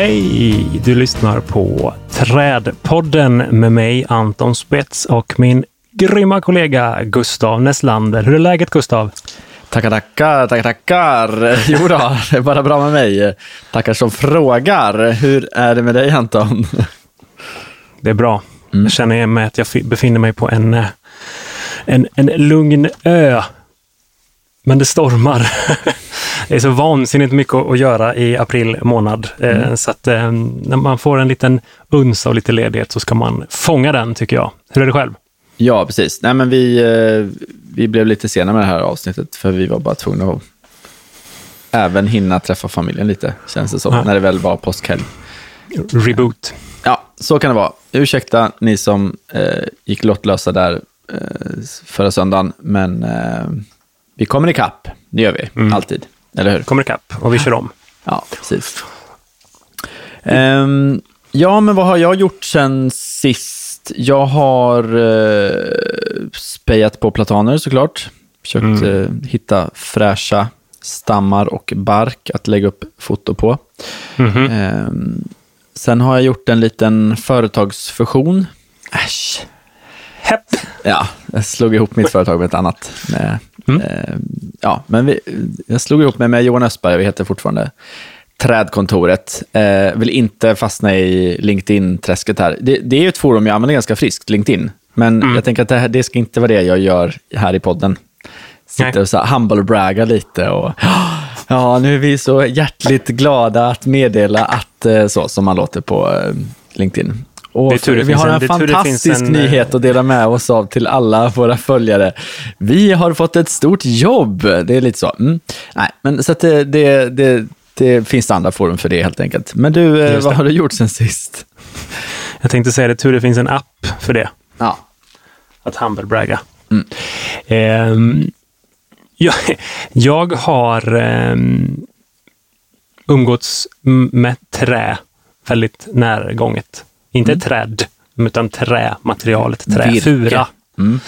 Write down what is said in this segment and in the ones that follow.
Hej! Du lyssnar på Trädpodden med mig Anton Spets och min grymma kollega Gustav Näslander. Hur är läget Gustav? Tackar, tackar, tackar, tackar. Jo då, det är bara bra med mig. Tackar som frågar. Hur är det med dig Anton? Det är bra. Mm. Jag känner med att jag befinner mig på en, en, en lugn ö. Men det stormar. Det är så vansinnigt mycket att göra i april månad. Eh, mm. Så att eh, när man får en liten uns av lite ledighet så ska man fånga den, tycker jag. Hur är det själv? Ja, precis. Nej, men vi, vi blev lite sena med det här avsnittet, för vi var bara tvungna att även hinna träffa familjen lite, känns det som, ja. när det väl var påskhelg. Reboot. Ja, så kan det vara. Ursäkta ni som eh, gick lottlösa där eh, förra söndagen, men eh, vi kommer ikapp. Det gör vi, mm. alltid. Eller hur? Kommer ikapp och vi kör om. Ja, precis. Um, ja, men vad har jag gjort sen sist? Jag har uh, spejat på plataner såklart. Försökt mm. uh, hitta fräscha stammar och bark att lägga upp foto på. Mm -hmm. um, sen har jag gjort en liten företagsfusion. Äsch. Hepp. Ja, jag slog ihop mitt företag med ett annat. Med, mm. eh, ja, men vi, jag slog ihop mig med Johan Östberg, vi heter fortfarande Trädkontoret. Eh, vill inte fastna i LinkedIn-träsket här. Det, det är ju ett forum jag använder ganska friskt, LinkedIn. Men mm. jag tänker att det, här, det ska inte vara det jag gör här i podden. Sitter och så humble braggar lite och ja, nu är vi så hjärtligt glada att meddela att eh, så som man låter på eh, LinkedIn. Och vi har en, en fantastisk en, eh, nyhet att dela med oss av till alla våra följare. Vi har fått ett stort jobb. Det är lite så. Mm. Nej, men så det, det, det, det, finns andra forum för det helt enkelt. Men du, eh, vad har du gjort sen sist? Jag tänkte säga det, tur det finns en app för det. Ja. Att humblebragga. Mm. Um, jag, jag har um, umgåtts med trä väldigt närgånget. Inte mm. träd, utan trämaterialet trä. Virke. Fura. Mm.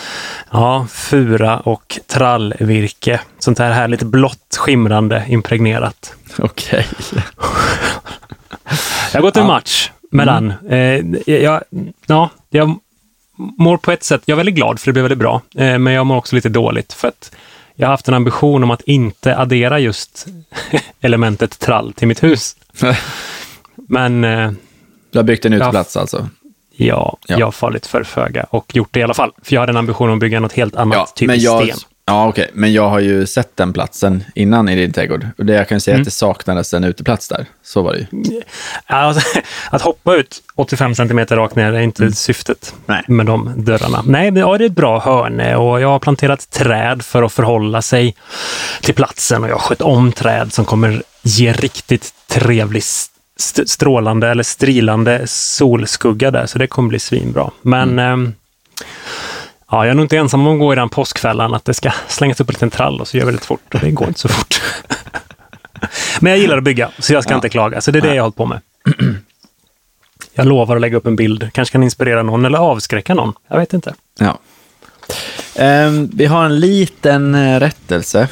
Ja, fura och trallvirke. Sånt här härligt blått skimrande impregnerat. Okej. Okay. jag har gått en ja. match med mm. den. Eh, jag, ja, jag mår på ett sätt, jag är väldigt glad för det blev väldigt bra, eh, men jag mår också lite dåligt för att jag har haft en ambition om att inte addera just elementet trall till mitt hus. men eh, du har byggt en uteplats alltså? Ja, ja, jag har fallit för föga och gjort det i alla fall. För jag hade en ambition om att bygga något helt annat, ja, typ men jag, sten. Ja, okej. Okay. Men jag har ju sett den platsen innan i din trädgård. Och det jag kan säga mm. att det saknades en uteplats där. Så var det ju. Alltså, att hoppa ut 85 centimeter rakt ner är inte mm. syftet Nej. med de dörrarna. Nej, ja, det är ett bra hörne och jag har planterat träd för att förhålla sig till platsen och jag har skött om träd som kommer ge riktigt trevlig strålande eller strilande solskugga där, så det kommer bli svinbra. Men mm. eh, ja, jag är nog inte ensam om att gå i den påskfällan, att det ska slängas upp en liten trall och så gör vi lite fort och det går inte så fort. Men jag gillar att bygga, så jag ska ja. inte klaga. Så det är det jag har hållit på med. Jag lovar att lägga upp en bild. Kanske kan inspirera någon eller avskräcka någon. Jag vet inte. Ja. Um, vi har en liten uh, rättelse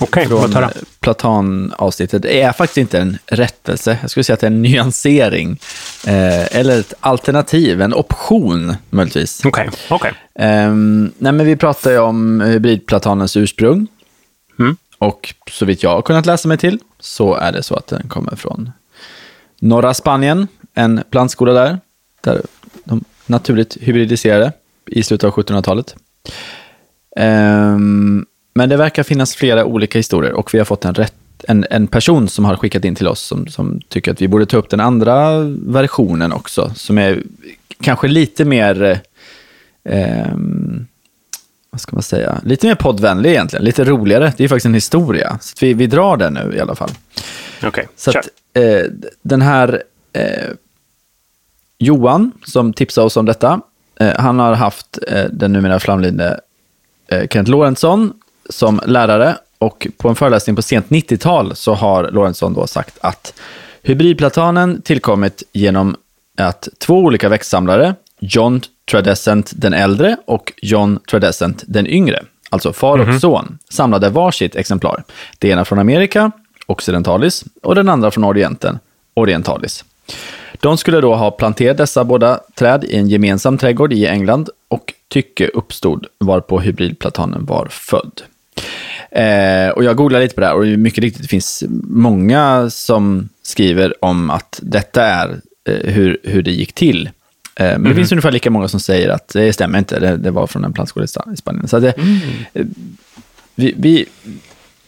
Okej, okay, från höra. Platan-avsnittet. Det är faktiskt inte en rättelse. Jag skulle säga att det är en nyansering. Eh, eller ett alternativ, en option möjligtvis. Okej. Okay, okay. eh, nej, men vi pratar ju om hybridplatanens ursprung. Mm. Och så vitt jag har kunnat läsa mig till så är det så att den kommer från norra Spanien, en plantskola där, där de naturligt hybridiserade i slutet av 1700-talet. Um, men det verkar finnas flera olika historier och vi har fått en, rätt, en, en person som har skickat in till oss som, som tycker att vi borde ta upp den andra versionen också, som är kanske lite mer, eh, vad ska man säga, lite mer poddvänlig egentligen, lite roligare. Det är faktiskt en historia, så vi, vi drar den nu i alla fall. Okej, okay, Så att, eh, den här eh, Johan, som tipsade oss om detta, eh, han har haft eh, den numera flamlidne eh, Kent Lorentzon som lärare och på en föreläsning på sent 90-tal så har Lorentzon då sagt att hybridplatanen tillkommit genom att två olika växtsamlare, John Tradescent den äldre och John Tradescent den yngre, alltså far och mm -hmm. son, samlade varsitt exemplar. Det ena från Amerika, Occidentalis, och den andra från Orienten, orientalis. De skulle då ha planterat dessa båda träd i en gemensam trädgård i England och tycke uppstod varpå hybridplatanen var född. Eh, och jag googlade lite på det här och mycket riktigt, det finns många som skriver om att detta är eh, hur, hur det gick till. Eh, men mm. det finns ungefär lika många som säger att det stämmer inte, det, det var från en plantskola i Spanien. Så det, mm. Eh, vi, vi,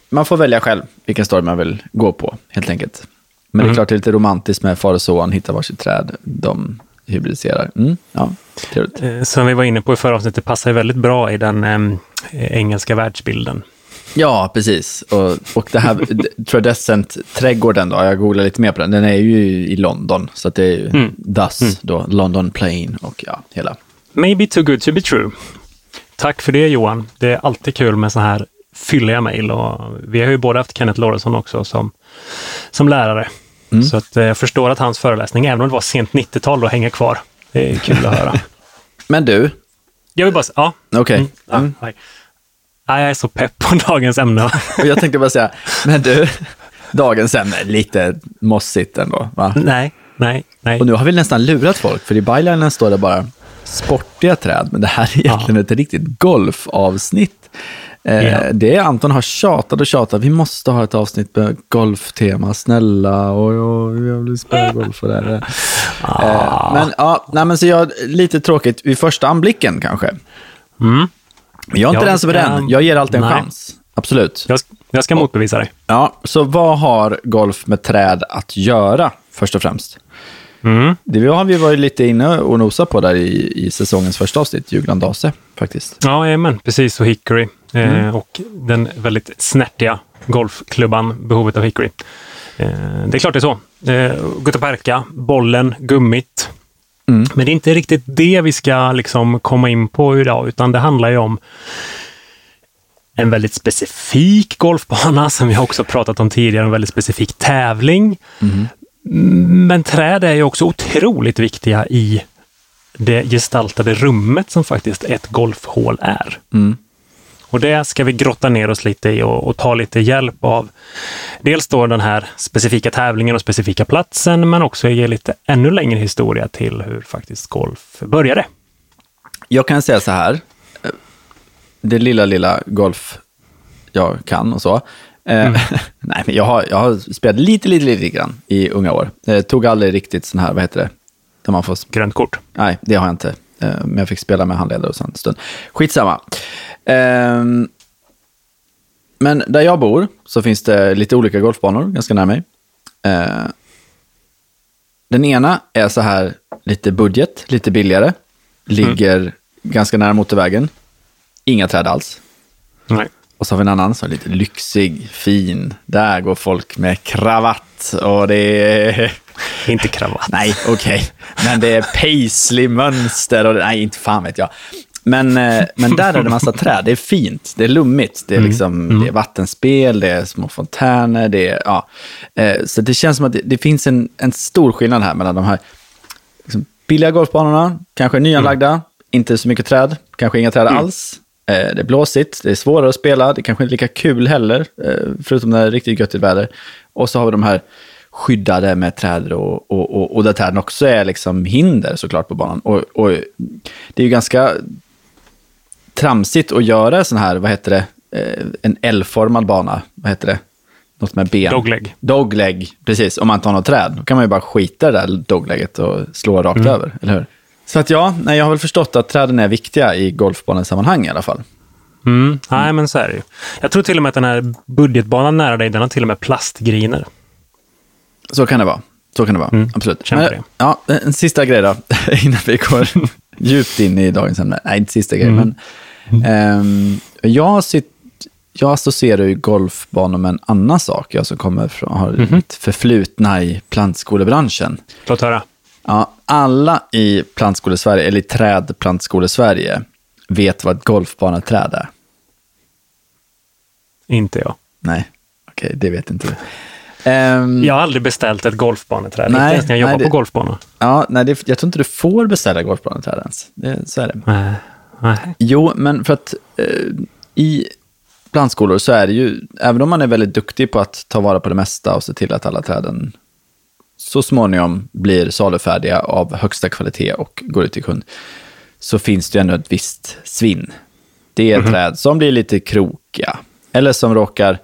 man får välja själv vilken story man vill gå på, helt enkelt. Men mm. det är klart det är lite romantiskt med far och son, hitta varsitt träd, de hybridiserar. Mm, ja, trevligt. Eh, som vi var inne på i förra avsnittet, passar väldigt bra i den eh, engelska världsbilden. Ja, precis. Och, och det här Tradescent-trädgården, då, jag googlade lite mer på den, den är ju i London. Så att det är ju mm. thus, mm. då, London Plain och ja, hela. Maybe too good to be true. Tack för det Johan. Det är alltid kul med så här fylliga mejl och vi har ju båda haft Kenneth Lorentzon också som, som lärare. Mm. Så att, eh, jag förstår att hans föreläsning, även om det var sent 90-tal, då hänger kvar. Det är kul att höra. Men du? Jag vill bara ja. Okej. Okay. Mm, ja, mm. jag är så pepp på dagens ämne. jag tänkte bara säga, men du, dagens ämne, lite mossigt ändå, va? Nej, nej, nej. Och nu har vi nästan lurat folk, för i bylinen står det bara sportiga träd, men det här är egentligen ja. ett riktigt golfavsnitt. Eh, Det Anton har tjatat och tjatat. Vi måste ha ett avsnitt med golftema. Snälla, och jag, jag vill spela golf och det. Eh, ah. men ja, nej, men så jag, lite tråkigt vid första anblicken kanske. Mm. Men jag är inte jag, den som är den. Jag ger alltid en nej. chans. Absolut. Jag, jag ska motbevisa dig. Ja, så vad har golf med träd att göra, först och främst? Mm. Det har vi varit lite inne och nosat på där i, i säsongens första avsnitt, Jugland Dase, faktiskt. Ja, men precis, och Hickory. Eh, mm. och den väldigt snärtiga golfklubban Behovet av Hickory. Eh, det är klart det är så. Eh, Guttaperka, bollen, gummit. Mm. Men det är inte riktigt det vi ska liksom komma in på idag, utan det handlar ju om en väldigt specifik golfbana som vi också pratat om tidigare, en väldigt specifik tävling. Mm. Men träd är ju också otroligt viktiga i det gestaltade rummet som faktiskt ett golfhål är. Mm. Och det ska vi grotta ner oss lite i och, och, ta lite hjälp av dels då den här specifika tävlingen och specifika platsen, men också ge lite ännu längre historia till hur faktiskt golf började. Jag kan säga så här, det lilla, lilla golf jag kan och så. Eh, mm. nej, men jag har, jag har spelat lite, lite, lite grann i unga år. Jag tog aldrig riktigt sån här, vad heter det? Där man får... Grönt kort? Nej, det har jag inte. Eh, men jag fick spela med handledare och sånt en stund. Skitsamma. Ehm, men där jag bor så finns det lite olika golfbanor ganska nära mig. Den ena är så här lite budget, lite billigare. Ligger mm. ganska nära motorvägen. Inga träd alls. Nej. Och så har vi en annan som är lite lyxig, fin. Där går folk med kravatt och det är... Inte kravatt. Nej, okej. Okay. Men det är paisley-mönster och det... nej, inte fan vet jag. Men, eh, men där är det massa träd. Det är fint, det är lummigt, det är, mm. liksom, mm. det är vattenspel, det är små fontäner. Det är, ja. Eh, så det känns som att det, det finns en, en stor skillnad här mellan de här liksom, billiga golfbanorna, kanske nyanlagda, mm. inte så mycket träd, kanske inga träd mm. alls. Eh, det är blåsigt, det är svårare att spela, det kanske inte är lika kul heller, förutom när det är riktigt göttigt väder. Och så har vi de här skyddade med träd och, och, och, och där träden också är liksom hinder såklart på banan. Och, och det är ju ganska tramsigt att göra sån här, vad heter det, eh, en L-formad bana, vad heter det? Något med ben. Dogleg. Dogleg, precis. Om man inte har något träd, då kan man ju bara skita det där doglegget och slå rakt mm. över, eller hur? Så att ja, nej, jag har väl förstått att träden är viktiga i golfbanesammanhang i alla fall. Mm. Mm. Nej, men så är det ju. Jag tror till och med att den här budgetbanan nära dig, den har till och med plastgriner. Så kan det vara. Så kan det vara, mm. absolut. Men, ja, en sista grej då, innan vi går djupt in i dagens ämne. Nej, inte sista grejen, mm. men um, jag, sitt, jag associerar ju golfbanor med en annan sak. Jag som kommer från, har mm -hmm. förflutna i plantskolebranschen. Låt höra. Ja, alla i plantskolesverige, eller i trädplantskolesverige, vet vad ett golfbaneträd är. Inte jag. Nej, okej, okay, det vet inte du. Um, jag har aldrig beställt ett golfbaneträd, nej, inte ens när jag jobbar nej, det, på golfbana. Ja, nej, det, jag tror inte du får beställa golfbaneträd ens. Det, så är det. Nej, nej. Jo, men för att eh, i plantskolor så är det ju, även om man är väldigt duktig på att ta vara på det mesta och se till att alla träden så småningom blir salufärdiga av högsta kvalitet och går ut till kund, så finns det ju ändå ett visst svinn. Det är mm -hmm. träd som blir lite krokiga, eller som råkar,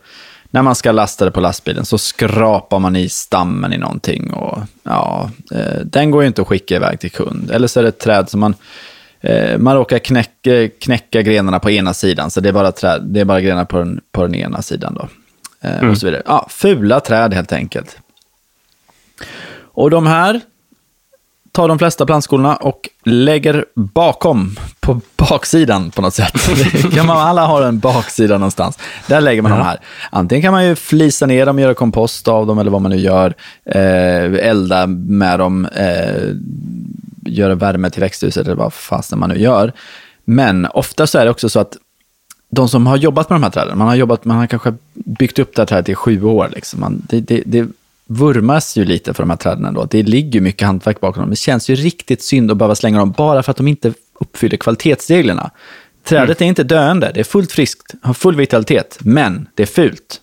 när man ska lasta det på lastbilen så skrapar man i stammen i någonting och ja, eh, den går ju inte att skicka iväg till kund. Eller så är det ett träd som man eh, man råkar knäcka, knäcka grenarna på ena sidan, så det är bara, träd, det är bara grenar på den, på den ena sidan. Då. Eh, mm. och så vidare. Ja, fula träd helt enkelt. Och de här tar de flesta plantskolorna och lägger bakom, på baksidan på något sätt. kan man, alla har en baksida någonstans. Där lägger man ja. de här. Antingen kan man ju flisa ner dem, göra kompost av dem eller vad man nu gör. Eh, elda med dem, eh, göra värme till växthuset eller vad fasen man nu gör. Men ofta så är det också så att de som har jobbat med de här träden, man har, jobbat, man har kanske byggt upp det här trädet i sju år. Liksom. Man, det, det, det vurmas ju lite för de här träden ändå. Det ligger mycket hantverk bakom dem. Det känns ju riktigt synd att behöva slänga dem bara för att de inte uppfyller kvalitetsreglerna. Trädet mm. är inte döende, det är fullt friskt, har full vitalitet, men det är fult.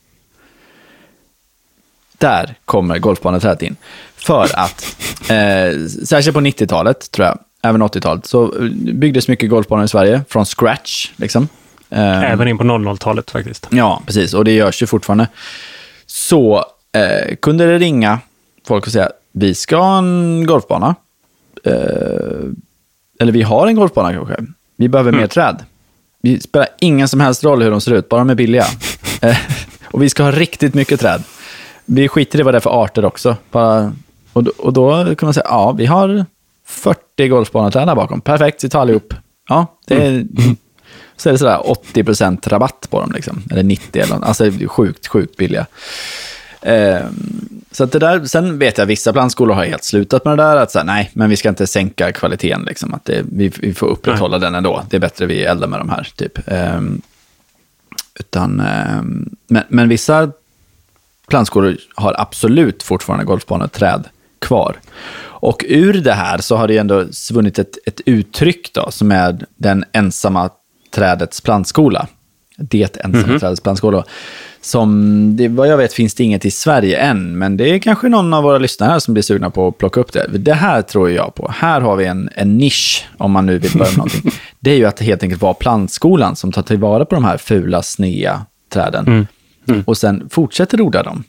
Där kommer golfbaneträdet in. För att, eh, särskilt på 90-talet, tror jag, även 80-talet, så byggdes mycket golfbanor i Sverige från scratch. Liksom. Eh, även in på 00-talet faktiskt. Ja, precis. Och det görs ju fortfarande. Så eh, kunde det ringa folk och säga, vi ska ha en golfbana. Eh, eller vi har en golfbana kanske. Vi behöver mm. mer träd. Det spelar ingen som helst roll hur de ser ut, bara de är billiga. eh, och vi ska ha riktigt mycket träd. Vi skiter i vad det är för arter också. Bara, och, och då kan man säga, ja, vi har 40 golfbaneträd där bakom. Perfekt, vi tar allihop. Ja, det är, mm. Så är det sådär 80% rabatt på dem, liksom. eller 90 eller något. Alltså sjukt, sjukt billiga. Eh, så att det där, sen vet jag att vissa plantskolor har helt slutat med det där, att säga, nej, men vi ska inte sänka kvaliteten, liksom, att det, vi, vi får upprätthålla nej. den ändå. Det är bättre vi eldar med de här, typ. Eh, utan, eh, men, men vissa plantskolor har absolut fortfarande golfbaneträd kvar. Och ur det här så har det ändå svunnit ett, ett uttryck då, som är den ensamma trädets plantskola. Det ensamma mm -hmm. trädets plantskola. Som, det, vad jag vet finns det inget i Sverige än, men det är kanske någon av våra lyssnare som blir sugna på att plocka upp det. Det här tror jag på. Här har vi en, en nisch, om man nu vill börja med någonting. Det är ju att det helt enkelt vara plantskolan som tar tillvara på de här fula, snea träden. Mm. Mm. Och sen fortsätter odla dem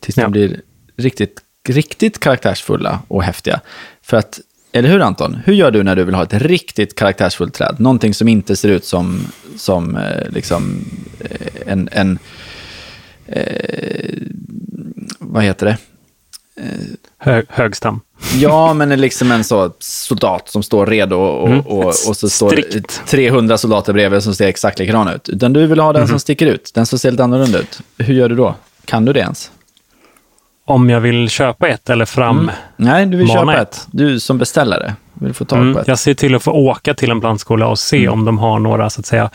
tills ja. de blir riktigt, riktigt karaktärsfulla och häftiga. För att eller hur Anton? Hur gör du när du vill ha ett riktigt karaktärsfullt träd? Någonting som inte ser ut som, som eh, liksom eh, en, en eh, vad heter det? Hög, högstam. Ja, men liksom en så soldat som står redo och, mm. och, och, så står Strikt. 300 soldater bredvid som ser exakt likadana ut. Utan du vill ha den mm. som sticker ut, den som ser lite annorlunda ut. Hur gör du då? Kan du det ens? Om jag vill köpa ett eller fram mm. Nej, du vill köpa ett. ett. Du som beställare vill få tag på mm. ett. Jag ser till att få åka till en plantskola och se mm. om de har några, så att säga,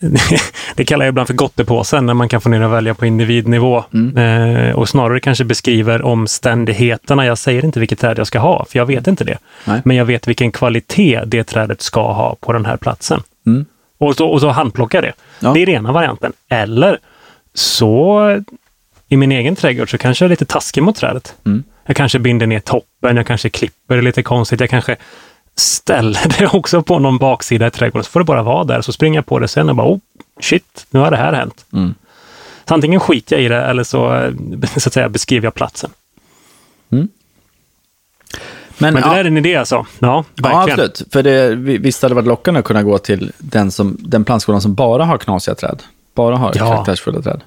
det kallar jag ibland för gottepåsen, när man kan få ner och välja på individnivå. Mm. Eh, och snarare kanske beskriver omständigheterna. Jag säger inte vilket träd jag ska ha, för jag vet inte det. Nej. Men jag vet vilken kvalitet det trädet ska ha på den här platsen. Mm. Och, så, och så handplocka det. Ja. Det är den ena varianten. Eller så i min egen trädgård så kanske jag är lite taskig mot trädet. Mm. Jag kanske binder ner toppen, jag kanske klipper det lite konstigt, jag kanske ställer det också på någon baksida i trädgården, så får det bara vara där. Så springer jag på det sen och bara, oh, shit, nu har det här hänt. Mm. Så antingen skiter jag i det eller så, så att säga, beskriver jag platsen. Mm. Men, Men, det ja. där är en idé alltså? Ja, verkligen. Ja, absolut. För det, visst hade det varit lockande att kunna gå till den, som, den plantskolan som bara har knasiga träd. Bara har ja. karaktärsfulla träd.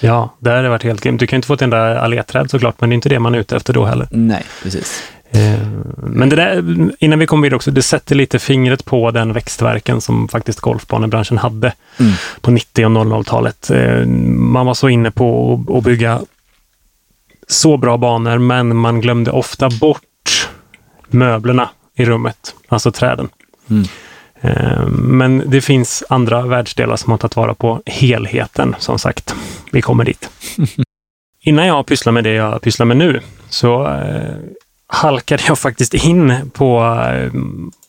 Ja, det hade varit helt grymt. Du kan inte få ett enda alléträd såklart, men det är inte det man är ute efter då heller. Nej, precis. Eh, men det där, innan vi kommer vidare också, det sätter lite fingret på den växtverken som faktiskt golfbanebranschen hade mm. på 90 och 00-talet. Eh, man var så inne på att bygga så bra banor, men man glömde ofta bort möblerna i rummet, alltså träden. Mm. Eh, men det finns andra världsdelar som har tagit vara på helheten, som sagt. Vi kommer dit. Innan jag pysslar med det jag pysslar med nu, så halkade jag faktiskt in på, eh,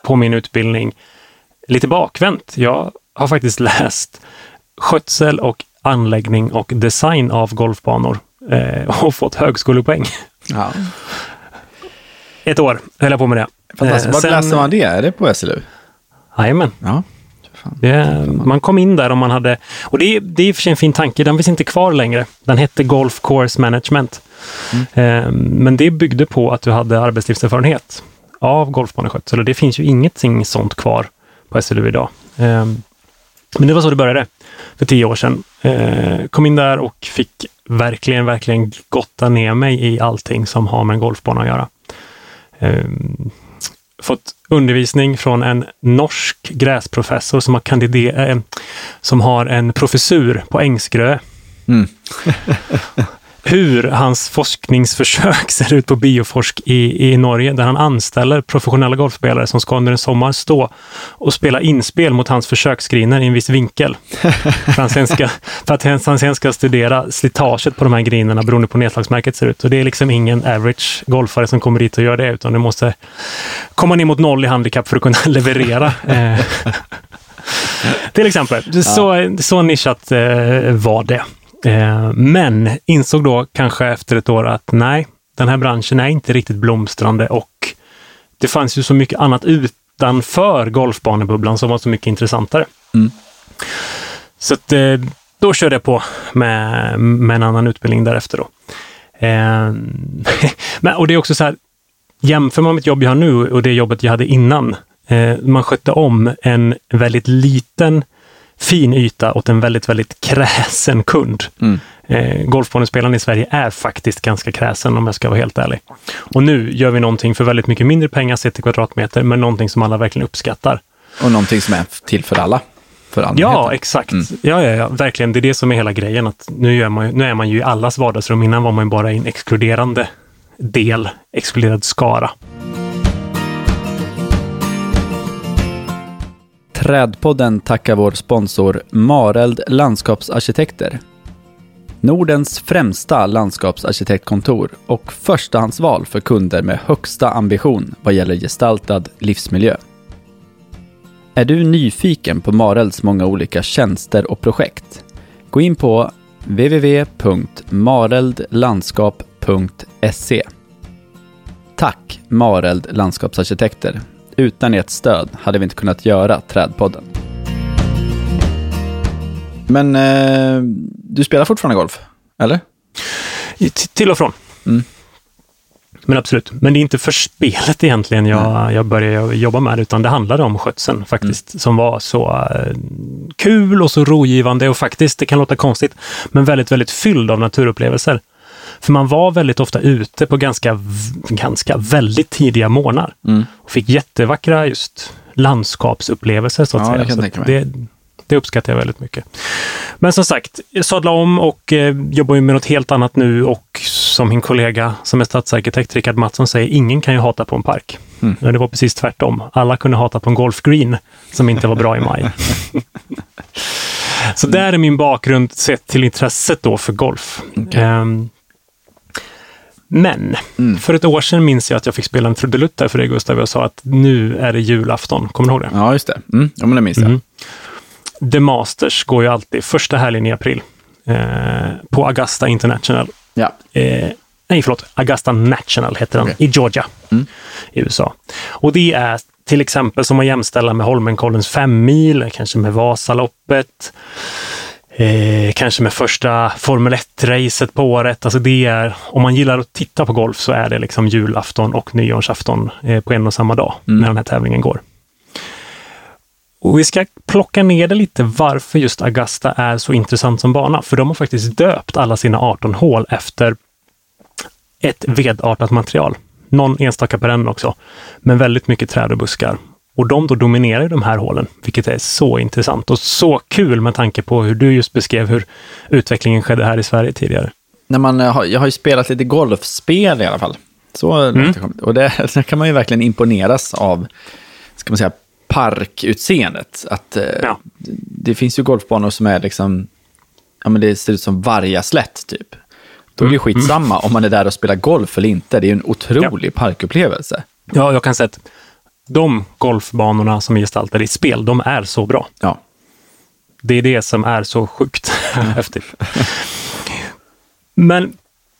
på min utbildning lite bakvänt. Jag har faktiskt läst skötsel och anläggning och design av golfbanor och fått högskolepoäng. Ja. Ett år höll jag på med det. Fantastiskt. Var läste man det? Är det på SLU? Jajamän. Ja. Det, man kom in där och man hade, och det, det är i och för sig en fin tanke, den finns inte kvar längre. Den hette Golf Course Management. Mm. Eh, men det byggde på att du hade arbetslivserfarenhet av golfbaneskötsel och det finns ju ingenting sånt kvar på SLU idag. Eh, men det var så det började för tio år sedan. Eh, kom in där och fick verkligen, verkligen gotta ner mig i allting som har med en golfbana att göra. Fått undervisning från en norsk gräsprofessor som har, kandider- eh, som har en professur på Ängsgrö. Mm. hur hans forskningsförsök ser ut på Bioforsk i, i Norge, där han anställer professionella golfspelare som ska under en sommar stå och spela inspel mot hans försöksgriner i en viss vinkel. för, han sen ska, för att han sen ska studera slitaget på de här grinerna beroende på hur nedslagsmärket ser ut. Och det är liksom ingen average golfare som kommer dit och gör det, utan du måste komma ner mot noll i handikapp för att kunna leverera. Eh, till exempel. Så, så nischat eh, var det. Eh, men insåg då kanske efter ett år att nej, den här branschen är inte riktigt blomstrande och det fanns ju så mycket annat utanför golfbanebubblan som var så mycket intressantare. Mm. Så att, eh, då körde jag på med, med en annan utbildning därefter. Då. Eh, men, och det är också så här, jämför man med ett jobb jag har nu och det jobbet jag hade innan. man skötte om en väldigt liten fin yta åt en väldigt, väldigt kräsen kund. Mm. Eh, golfbanespelaren i Sverige är faktiskt ganska kräsen om jag ska vara helt ärlig. Och nu gör vi någonting för väldigt mycket mindre pengar sett i kvadratmeter, men någonting som alla verkligen uppskattar. Och någonting som är till för alla. För ja, exakt. Mm. Ja, ja, ja, verkligen. Det är det som är hela grejen. Att nu, gör man, nu är man ju i allas vardagsrum. Innan var man bara i en exkluderande del, exkluderad skara. Trädpodden tackar vår sponsor Mareld Landskapsarkitekter. Nordens främsta landskapsarkitektkontor och förstahandsval för kunder med högsta ambition vad gäller gestaltad livsmiljö. Är du nyfiken på Marelds många olika tjänster och projekt? Gå in på www.mareldlandskap.se. Tack Mareld Landskapsarkitekter utan ert stöd hade vi inte kunnat göra Trädpodden. Men eh, du spelar fortfarande golf, eller? till och från. Mm. Men absolut. Men det är inte för spelet egentligen jag, jag började jobba med, utan det handlade om skötseln faktiskt, mm. som var så uh, kul och så rogivande och faktiskt, det kan låta konstigt, men väldigt, väldigt fylld av naturupplevelser. För man var väldigt ofta ute på ganska, ganska väldigt tidiga morgnar mm. och fick jättevackra just landskapsupplevelser så att ja, säga. Det, så det, det uppskattar jag väldigt mycket. Men som sagt, jag sadlade om och eh, jobbar med något helt annat nu och som min kollega som är stadsarkitekt, Rickard Mattsson, säger, ingen kan ju hata på en park. Mm. Det var precis tvärtom. Alla kunde hata på en golfgreen som inte var bra i maj. Så där är min bakgrund sett till intresset då för golf. Okay. Um, men mm. för ett år sedan minns jag att jag fick spela en trudelutt där för dig Gustav. Jag sa att nu är det julafton. Kommer du ihåg det? Ja, just det. Mm. Ja, men det minns jag. Mm. The Masters går ju alltid första helgen i april eh, på Augusta International. Ja. Eh, nej, förlåt. Augusta National heter den, okay. i Georgia mm. i USA. Och det är till exempel som att jämställa med Holmenkollens femmil, kanske med Vasaloppet. Eh, kanske med första Formel 1-racet på året. Alltså det är, om man gillar att titta på golf så är det liksom julafton och nyårsafton eh, på en och samma dag mm. när den här tävlingen går. Och vi ska plocka ner det lite varför just Augusta är så intressant som bana. För de har faktiskt döpt alla sina 18 hål efter ett vedartat material. Någon enstaka perenn också, men väldigt mycket träd och buskar. Och de då dominerar de här hålen, vilket är så intressant och så kul med tanke på hur du just beskrev hur utvecklingen skedde här i Sverige tidigare. När man, eh, jag har ju spelat lite golfspel i alla fall. Så mm. Och det, där kan man ju verkligen imponeras av, ska man säga, parkutseendet. Att, eh, ja. Det finns ju golfbanor som är liksom, ja men det ser ut som Vargaslätt typ. Då är det ju mm. skitsamma mm. om man är där och spelar golf eller inte. Det är ju en otrolig ja. parkupplevelse. Ja, jag kan säga att de golfbanorna som är gestaltade i spel, de är så bra. Ja. Det är det som är så sjukt häftigt. Men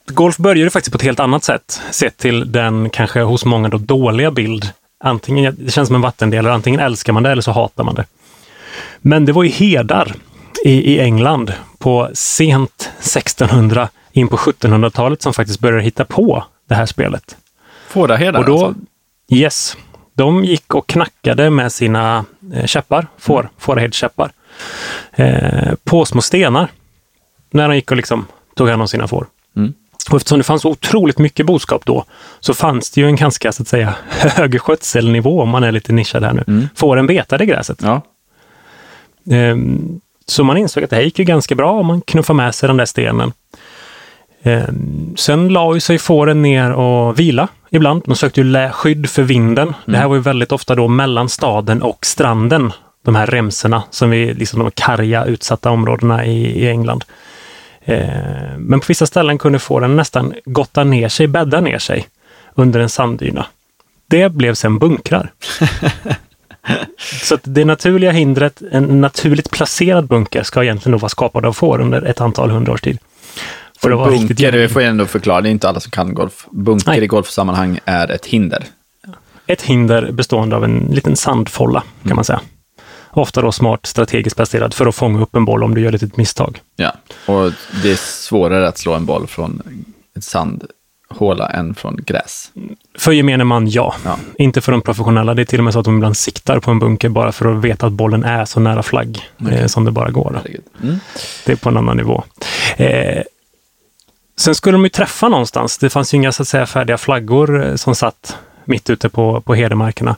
golf började faktiskt på ett helt annat sätt, sett till den kanske hos många då dåliga bild. Antingen, det känns som en vattendelare, antingen älskar man det eller så hatar man det. Men det var ju herdar i, i England på sent 1600 in på 1700-talet som faktiskt började hitta på det här spelet. Då, alltså? Yes. De gick och knackade med sina eh, käppar, får, mm. fåraherdskäppar, eh, på små stenar. När de gick och liksom tog hand om sina får. Mm. Och eftersom det fanns otroligt mycket boskap då, så fanns det ju en ganska så att säga hög skötselnivå om man är lite nischad här nu. Mm. Fåren betade gräset. Ja. Ehm, så man insåg att det här gick ju ganska bra om man knuffade med sig den där stenen. Ehm, sen la ju sig fåren ner och vila ibland. De sökte ju skydd för vinden. Mm. Det här var ju väldigt ofta då mellan staden och stranden. De här remsorna som vi, liksom de karga utsatta områdena i, i England. Ehm, men på vissa ställen kunde fåren nästan gotta ner sig, bädda ner sig under en sanddyna. Det blev sen bunkrar. Så det naturliga hindret, en naturligt placerad bunker, ska egentligen då vara skapad av får under ett antal hundra års tid. För det bunker, riktigt... det får ändå förklara, det är inte alla som kan golf. Bunker Nej. i golfsammanhang är ett hinder. Ett hinder bestående av en liten sandfolla, kan mm. man säga. Ofta då smart strategiskt placerad för att fånga upp en boll om du gör ett litet misstag. Ja, och det är svårare att slå en boll från ett sand håla än från gräs? För gemene man, ja. ja. Inte för de professionella. Det är till och med så att de ibland siktar på en bunker bara för att veta att bollen är så nära flagg okay. eh, som det bara går. Mm. Det är på en annan nivå. Eh, sen skulle de ju träffa någonstans. Det fanns ju inga så att säga, färdiga flaggor eh, som satt mitt ute på, på hedemarkerna.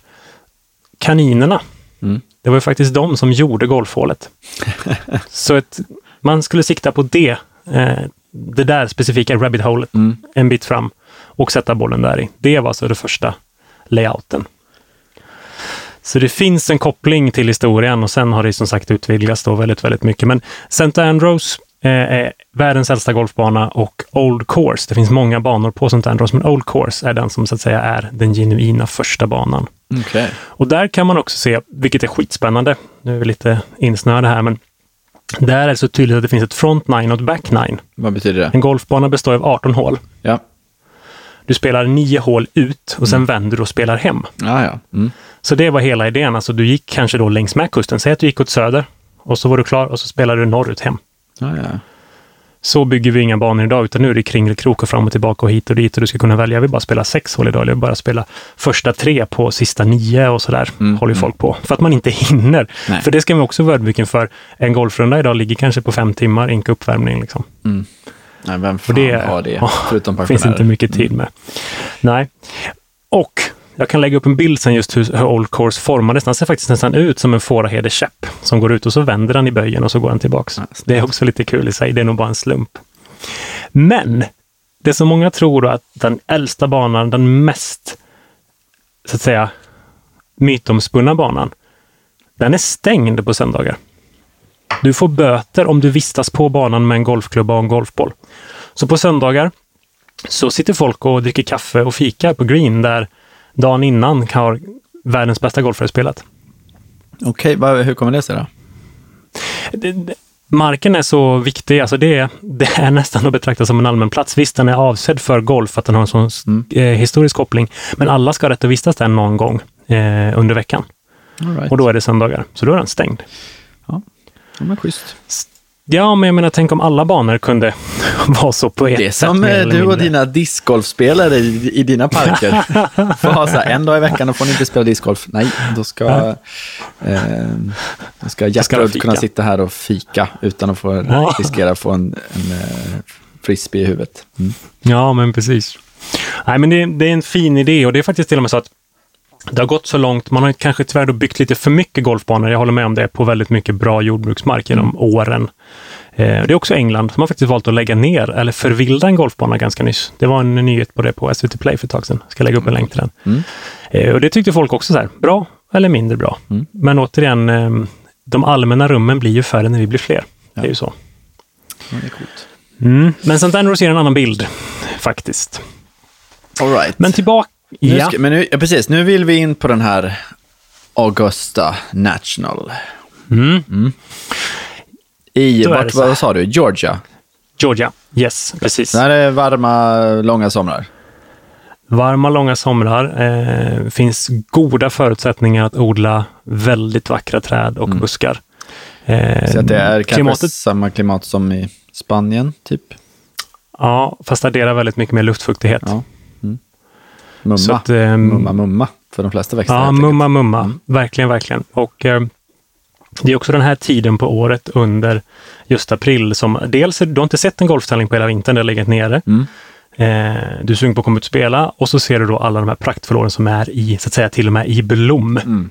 Kaninerna, mm. det var ju faktiskt de som gjorde golfhålet. så ett, man skulle sikta på det eh, det där specifika rabbit holet mm. en bit fram och sätta bollen där i. Det var alltså det första layouten. Så det finns en koppling till historien och sen har det som sagt utvidgats då väldigt, väldigt mycket. Men St. Andrews eh, är världens äldsta golfbana och Old Course. Det finns många banor på St. Andrews, men Old Course är den som så att säga är den genuina första banan. Okay. Och där kan man också se, vilket är skitspännande, nu är vi lite insnöade här, men där är det så tydligt att det finns ett front nine och ett back nine. Vad betyder det? En golfbana består av 18 hål. Ja. Du spelar nio hål ut och sen mm. vänder du och spelar hem. Ja, ja. Mm. Så det var hela idén. Alltså du gick kanske då längs med kusten. Säg att du gick åt söder och så var du klar och så spelade du norrut hem. Ja, ja. Så bygger vi inga banor idag, utan nu är det kringelkrok och fram och tillbaka och hit och dit och du ska kunna välja. Jag vill bara spela sex hål idag, eller bara spela första tre på sista nio och sådär. Mm, håller mm. folk på. För att man inte hinner. Nej. För det ska vi också vara ödmjuken för. En golfrunda idag ligger kanske på fem timmar, inte uppvärmning. Liksom. Mm. Nej, vem fan det, har det? Förutom pensionärer. finns inte mycket tid med. Nej. Och jag kan lägga upp en bild sen just hur, hur Old Course formades. Den ser faktiskt nästan ut som en fåraherdekäpp som går ut och så vänder den i böjen och så går den tillbaks. Det är också lite kul i sig. Det är nog bara en slump. Men det som många tror att den äldsta banan, den mest så att säga mytomspunna banan, den är stängd på söndagar. Du får böter om du vistas på banan med en golfklubba och en golfboll. Så på söndagar så sitter folk och dricker kaffe och fika på green där dagen innan har världens bästa golfare spelat. Okej, okay, hur kommer det sig då? Det, det, marken är så viktig, alltså det, det är nästan att betrakta som en allmän plats. Visst, den är avsedd för golf, att den har en sån mm. eh, historisk koppling, men alla ska ha rätt att vistas där någon gång eh, under veckan. Right. Och då är det söndagar, så då är den stängd. Ja, ja men schysst. Ja, men jag menar, tänk om alla banor kunde vara så på ett. Det är som eh, du och dina discgolfspelare i, i dina parker. får ha så här, en dag i veckan och får ni inte spela discgolf. Nej, då ska, eh, då ska Gertrud kunna sitta här och fika utan att få riskera att få en, en uh, frisbee i huvudet. Mm. Ja, men precis. Nej, men det, det är en fin idé och det är faktiskt till och med så att det har gått så långt, man har kanske tyvärr byggt lite för mycket golfbanor, jag håller med om det, på väldigt mycket bra jordbruksmark genom mm. åren. Eh, det är också England som har faktiskt valt att lägga ner eller förvilda en golfbana ganska nyss. Det var en nyhet på det på SVT Play för ett tag sedan. Jag ska lägga upp en länk till den. Mm. Eh, och det tyckte folk också så här, bra eller mindre bra. Mm. Men återigen, eh, de allmänna rummen blir ju färre när vi blir fler. Ja. Det är ju så. Ja, det är coolt. Mm. Men St. Andrews ger en annan bild, faktiskt. All right. Men tillbaka nu ska, men nu, ja, precis, nu vill vi in på den här Augusta National. Mm. Mm. I, vart, vad sa du, Georgia? Georgia, yes, precis. Det här är varma, långa somrar. Varma, långa somrar. Eh, finns goda förutsättningar att odla väldigt vackra träd och mm. buskar. Eh, Så att det är klimatet... kanske samma klimat som i Spanien, typ? Ja, fast adderar väldigt mycket mer luftfuktighet. Ja. Mm. Mumma. Att, eh, mumma, mumma för de flesta växter. Ja, mumma, mumma. Mm. Verkligen, verkligen. Och eh, det är också den här tiden på året under just april som dels, du har inte sett en golftävling på hela vintern, det har legat nere. Mm. Eh, du är sugen på att komma ut och spela och så ser du då alla de här praktfullåren som är i, så att säga, till och med i blom. Mm.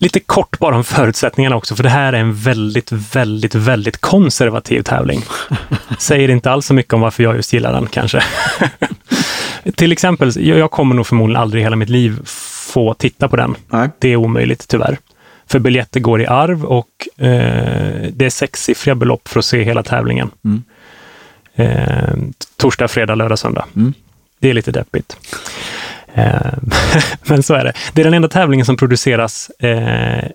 Lite kort bara om förutsättningarna också, för det här är en väldigt, väldigt, väldigt konservativ tävling. Säger inte alls så mycket om varför jag just gillar den kanske. till exempel, jag kommer nog förmodligen aldrig i hela mitt liv få titta på den. Nej. Det är omöjligt tyvärr. För biljetter går i arv och eh, det är sexsiffriga belopp för att se hela tävlingen. Mm. Eh, torsdag, fredag, lördag, söndag. Mm. Det är lite deppigt. Eh, men så är det. Det är den enda tävlingen som produceras eh,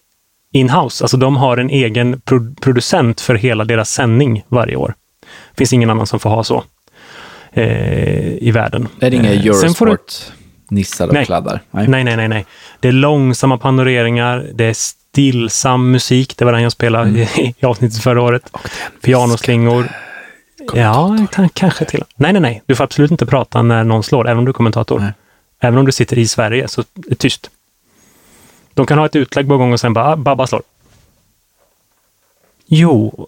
in-house. Alltså de har en egen pro producent för hela deras sändning varje år. Det finns ingen annan som får ha så eh, i världen. Det är inga eh, Eurosport? nissar och nej. kladdar. Nej. nej, nej, nej, nej. Det är långsamma panoreringar, det är stillsam musik, det var den jag spelade mm. i, i avsnittet förra året. Pianoslingor. Ja, kanske till. Nej, nej, nej. Du får absolut inte prata när någon slår, även om du är kommentator. Nej. Även om du sitter i Sverige, så är det tyst. De kan ha ett utlägg på gång och sen bara, ah, Babba slår. Jo,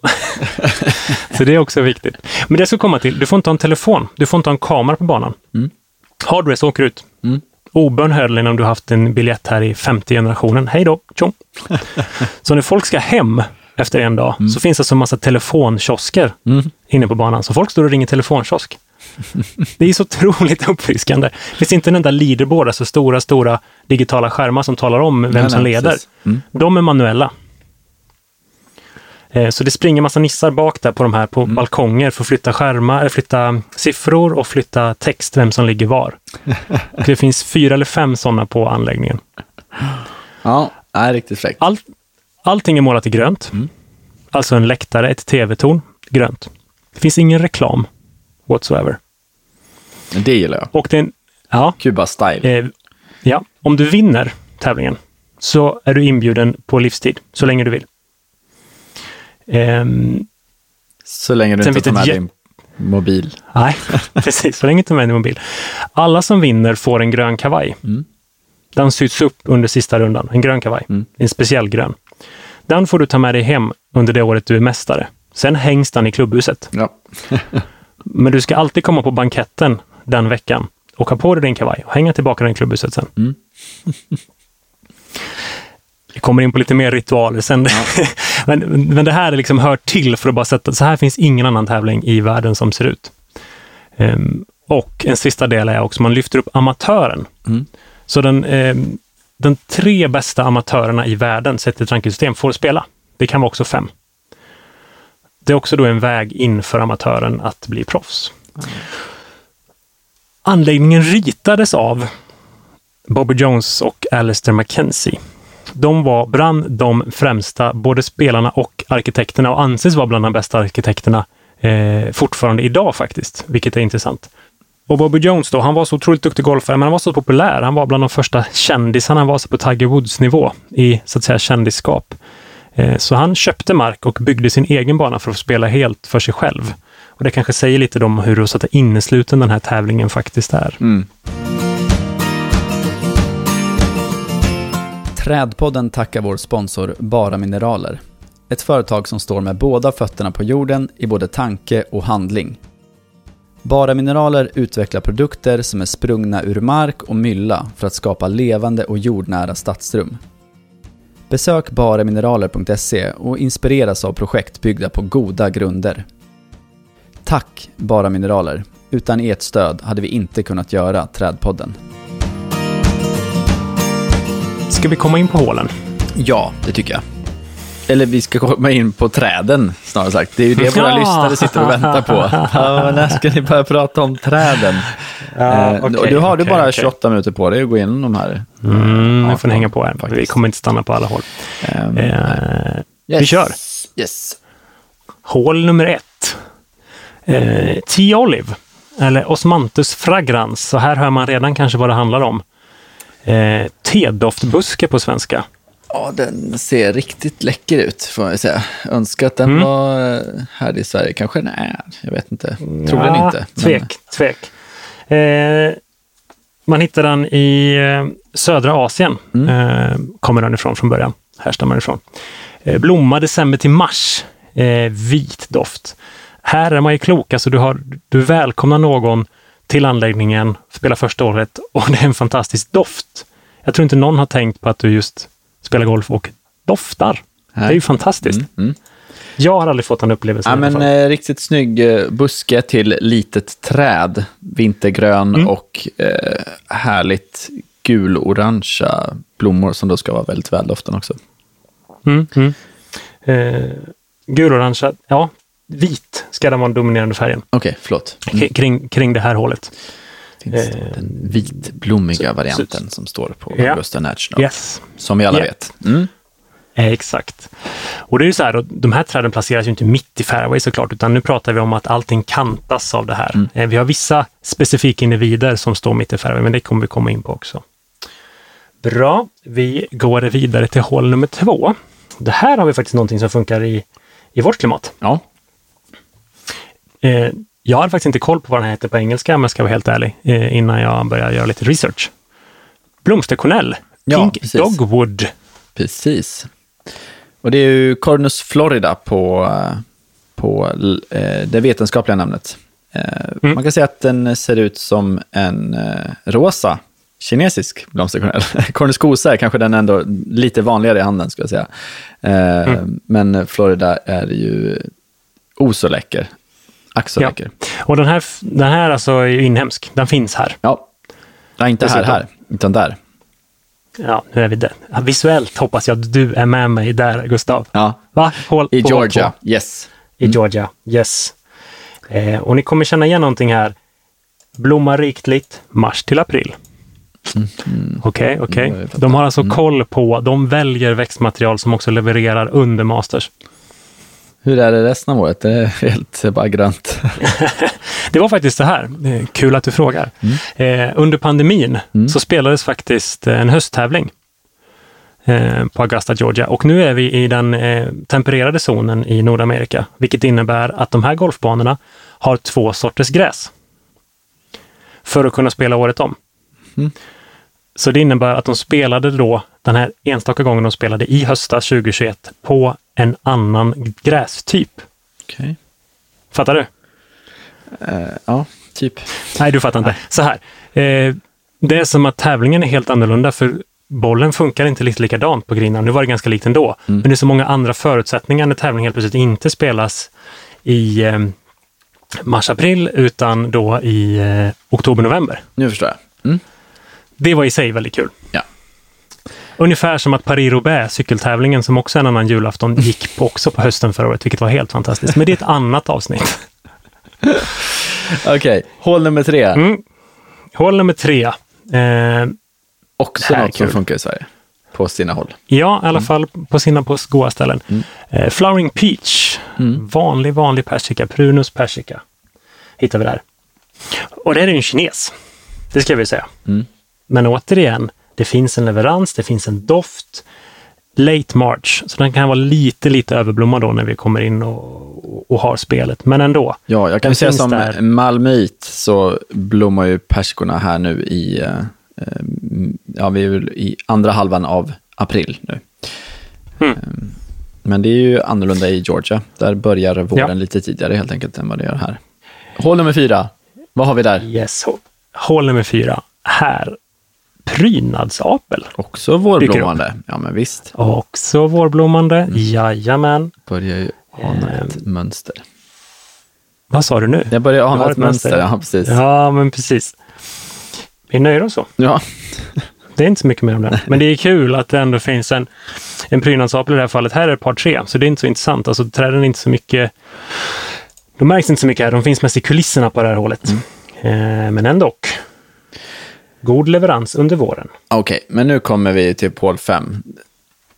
så det är också viktigt. Men det ska komma till, du får inte ha en telefon, du får inte ha en kamera på banan. Mm. Hardrace åker ut. Mm. Obönhörligen om du haft en biljett här i femte generationen. Hej då, tjong! så när folk ska hem efter en dag mm. så finns det så massa telefonkiosker mm. inne på banan. Så folk står och ringer telefonkiosk. Det är så otroligt uppfriskande. Det finns inte en enda leaderboard, alltså stora, stora digitala skärmar som talar om vem nej, som nej, leder. Mm. De är manuella. Eh, så det springer massa nissar bak där på de här på mm. balkonger för att flytta skärmar, flytta siffror och flytta text, vem som ligger var. det finns fyra eller fem sådana på anläggningen. Ja, det är riktigt fräckt. All, allting är målat i grönt. Mm. Alltså en läktare, ett tv-torn, grönt. Det finns ingen reklam whatsoever. Men det gillar jag. Och den, ja, Kuba-style. Eh, ja, om du vinner tävlingen så är du inbjuden på livstid, så länge du vill. Um, så länge du inte tar med din mobil. Nej, precis. Så länge du inte tar med din mobil. Alla som vinner får en grön kavaj. Mm. Den syts upp under sista rundan. En grön kavaj. Mm. En speciell grön. Den får du ta med dig hem under det året du är mästare. Sen hängs den i klubbhuset. Ja. Men du ska alltid komma på banketten den veckan och ha på dig din kavaj och hänga tillbaka den i klubbhuset sen. Mm. Vi kommer in på lite mer ritualer sen. Ja. men, men det här är liksom hör till för att bara sätta, så här finns ingen annan tävling i världen som ser ut. Um, och en sista del är också, man lyfter upp amatören. Mm. Så den, um, den tre bästa amatörerna i världen sett i ett rankingsystem får spela. Det kan vara också fem. Det är också då en väg in för amatören att bli proffs. Mm. Anläggningen ritades av Bobby Jones och Alistair McKenzie. de var bland de främsta, både spelarna och arkitekterna och anses vara bland de bästa arkitekterna eh, fortfarande idag faktiskt, vilket är intressant. Och Bobby Jones då, han var så otroligt duktig golfare, men han var så populär. Han var bland de första kändisarna, han var så på Tiger Woods nivå i så att säga kändisskap. Eh, så han köpte mark och byggde sin egen bana för att spela helt för sig själv. Och det kanske säger lite om hur så att innesluten den här tävlingen faktiskt är. Mm. Trädpodden tackar vår sponsor Bara Mineraler. Ett företag som står med båda fötterna på jorden i både tanke och handling. Bara Mineraler utvecklar produkter som är sprungna ur mark och mylla för att skapa levande och jordnära stadsrum. Besök baramineraler.se och inspireras av projekt byggda på goda grunder. Tack Bara Mineraler! Utan ert stöd hade vi inte kunnat göra Trädpodden. Ska vi komma in på hålen? Ja, det tycker jag. Eller vi ska komma in på träden, snarare sagt. Det är ju det våra ja. lyssnare sitter och väntar på. Ja, när ska ni börja prata om träden? Ja, eh, okay, och du har okay, du bara okay. 28 minuter på dig att gå igenom de här. Mm, nu får ni hänga på här. Faktiskt. Vi kommer inte stanna på alla håll. Um, uh, yes. Vi kör. Yes. Hål nummer ett. Eh, T-Olive, eller Osmanthus fragrans. Så här hör man redan kanske vad det handlar om. Eh, tedoftbuske på svenska. Ja, den ser riktigt läcker ut, får jag säga. Önskar att den mm. var här i Sverige. Kanske den är, jag vet inte. Troligen ja, inte. Tvek, men... tvek. Eh, man hittar den i eh, södra Asien, mm. eh, kommer den ifrån från början. Härstammar den ifrån. Eh, blomma december till mars, eh, vit doft. Här är man ju klok, alltså du, har, du välkomnar någon till anläggningen, spelar första året och det är en fantastisk doft. Jag tror inte någon har tänkt på att du just spelar golf och doftar. Nej. Det är ju fantastiskt. Mm, mm. Jag har aldrig fått en upplevelse. Ja, men, eh, riktigt snygg eh, buske till litet träd. Vintergrön mm. och eh, härligt gul-orangea blommor som då ska vara väldigt väldoftande också. Mm, mm. Eh, gul-orangea, ja, vit ska den vara den dominerande färgen. Okej, okay, förlåt. Mm. Kring, kring det här hålet. Finns eh, den vitblommiga varianten så, som står på ja. Augusta National. Yes. Som vi alla yeah. vet. Mm. Eh, exakt. Och det är ju så här, de här träden placeras ju inte mitt i fairway såklart, utan nu pratar vi om att allting kantas av det här. Mm. Eh, vi har vissa specifika individer som står mitt i fairway, men det kommer vi komma in på också. Bra, vi går vidare till hål nummer två. Det här har vi faktiskt någonting som funkar i, i vårt klimat. Ja. Eh, jag hade faktiskt inte koll på vad den heter på engelska, om jag ska vara helt ärlig, eh, innan jag började göra lite research. Blomsterkornell, ja, Pink precis. Dogwood. Precis. Och det är ju Cornus florida på, på eh, det vetenskapliga namnet. Eh, mm. Man kan säga att den ser ut som en eh, rosa kinesisk blomsterkornell. Cornus cosa är kanske den ändå lite vanligare i handeln, skulle jag säga. Eh, mm. Men Florida är ju o så läcker. Ack så ja. läcker. Och den här, den här alltså är ju inhemsk. Den finns här. Ja, ja inte här, här, utan där. Ja, nu är vi där. Visuellt hoppas jag att du är med mig där, Gustav. Ja. Va? Håll, I Georgia, på. yes. I mm. Georgia, yes. Eh, och ni kommer känna igen någonting här. Blomma rikligt, mars till april. Okej, mm. okej. Okay, okay. De har alltså mm. koll på, de väljer växtmaterial som också levererar under Masters. Hur är det resten av året? Det är helt bara grönt. det var faktiskt så här, kul att du frågar. Mm. Eh, under pandemin mm. så spelades faktiskt en hösttävling eh, på Augusta, Georgia. Och nu är vi i den eh, tempererade zonen i Nordamerika, vilket innebär att de här golfbanorna har två sorters gräs för att kunna spela året om. Mm. Så det innebär att de spelade då den här enstaka gången de spelade i höstas 2021 på en annan grästyp. Okay. Fattar du? Uh, ja, typ. Nej, du fattar inte. Nej. Så här. Eh, det är som att tävlingen är helt annorlunda för bollen funkar inte lite likadant på grinan. Nu var det ganska likt ändå, mm. men det är så många andra förutsättningar när tävlingen helt plötsligt inte spelas i eh, mars-april utan då i eh, oktober-november. Nu förstår jag. Mm. Det var i sig väldigt kul. Ja. Ungefär som att Paris-Roubaix, cykeltävlingen som också är en annan julafton, gick på, också på hösten förra året, vilket var helt fantastiskt. Men det är ett annat avsnitt. Okej, okay. hål nummer tre. Mm. Hål nummer tre. Eh, också något som funkar i Sverige, på sina håll. Ja, i alla mm. fall på sina på goda ställen. Mm. Eh, Flowering Peach, mm. vanlig, vanlig persika, Prunus persica, hittar vi där. Och det är en kines, det ska vi säga. Mm. Men återigen, det finns en leverans, det finns en doft. Late March, så den kan vara lite, lite överblommad då när vi kommer in och, och har spelet, men ändå. Ja, jag kan säga som där... malmöit så blommar ju perskorna här nu i, eh, ja, vi är väl i andra halvan av april nu. Mm. Men det är ju annorlunda i Georgia. Där börjar våren ja. lite tidigare helt enkelt än vad det gör här. Hål nummer fyra, vad har vi där? Yes, hål nummer fyra. Här prydnadsapel. Också vårblommande. Ja, men visst. Också vårblommande. Mm. Jajamän. Börjar ju ana eh, ett mönster. Vad sa du nu? Jag börjar ana ett, ett mönster. mönster. Ja, precis. Ja, men precis. Vi nöjer oss så. Ja. Det är inte så mycket mer om det. Men det är kul att det ändå finns en, en prydnadsapel i det här fallet. Här är det par tre, så det är inte så intressant. Alltså träden är inte så mycket... De märks inte så mycket här. De finns mest i kulisserna på det här hålet. Mm. Eh, men ändå. God leverans under våren. Okej, okay, men nu kommer vi till Paul 5.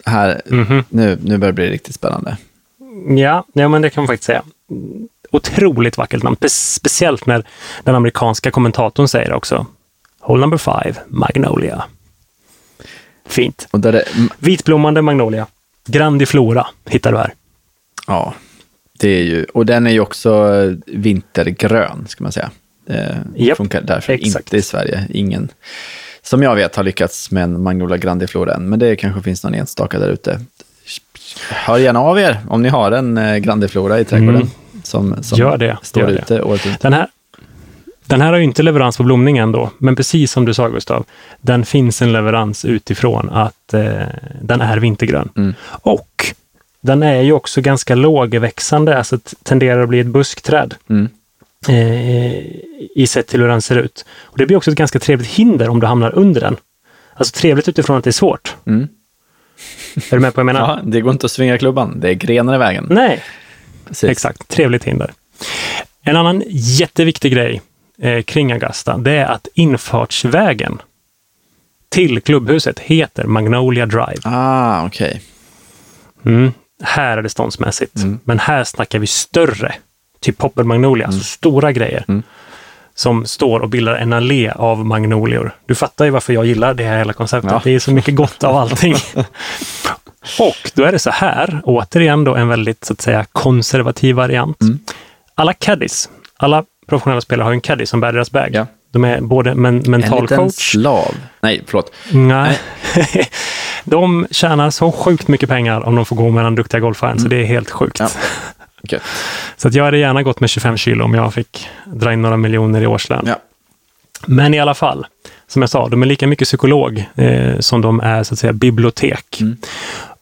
Här, mm -hmm. nu, nu börjar det bli riktigt spännande. Ja, ja, men det kan man faktiskt säga. Otroligt vackert namn, speciellt när den amerikanska kommentatorn säger också. Hole number five, Magnolia. Fint. Och där är... Vitblommande Magnolia. Grandiflora hittar du här. Ja, det är ju, och den är ju också vintergrön, ska man säga. Det yep, funkar därför exakt. inte i Sverige. Ingen, som jag vet, har lyckats med en Magnolia grandiflora än, men det kanske finns någon enstaka där ute. Hör gärna av er om ni har en eh, grandiflora i trädgården. Mm. Som, som Gör det. står Gör ute året ut. Den här, den här har ju inte leverans på blomning ändå, men precis som du sa Gustav, den finns en leverans utifrån att eh, den är vintergrön. Mm. Och den är ju också ganska lågväxande, alltså tenderar att bli ett buskträd. Mm. Eh, I sett till hur den ser ut. Och Det blir också ett ganska trevligt hinder om du hamnar under den. Alltså trevligt utifrån att det är svårt. Mm. Är du med på vad jag menar? Ja, det går inte att svinga klubban. Det är grenar i vägen. Nej, Precis. exakt. Trevligt hinder. En annan jätteviktig grej eh, kring Augusta, det är att infartsvägen till klubbhuset heter Magnolia Drive. Ah, okej. Okay. Mm, här är det ståndsmässigt, mm. men här snackar vi större. Typ Popper Magnolia, mm. alltså stora grejer. Mm. Som står och bildar en allé av magnolior. Du fattar ju varför jag gillar det här hela konceptet. Ja. Det är så mycket gott av allting. och då är det så här, återigen då en väldigt så att säga konservativ variant. Mm. Alla caddies, alla professionella spelare har en caddy som bär deras bag. Ja. De är både men, mental en liten coach. slav. Nej, förlåt. Nej. de tjänar så sjukt mycket pengar om de får gå mellan duktiga golfare, mm. så det är helt sjukt. Ja. Okay. Så att jag hade gärna gått med 25 kilo om jag fick dra in några miljoner i årslön. Ja. Men i alla fall, som jag sa, de är lika mycket psykolog eh, som de är så att säga bibliotek. Mm.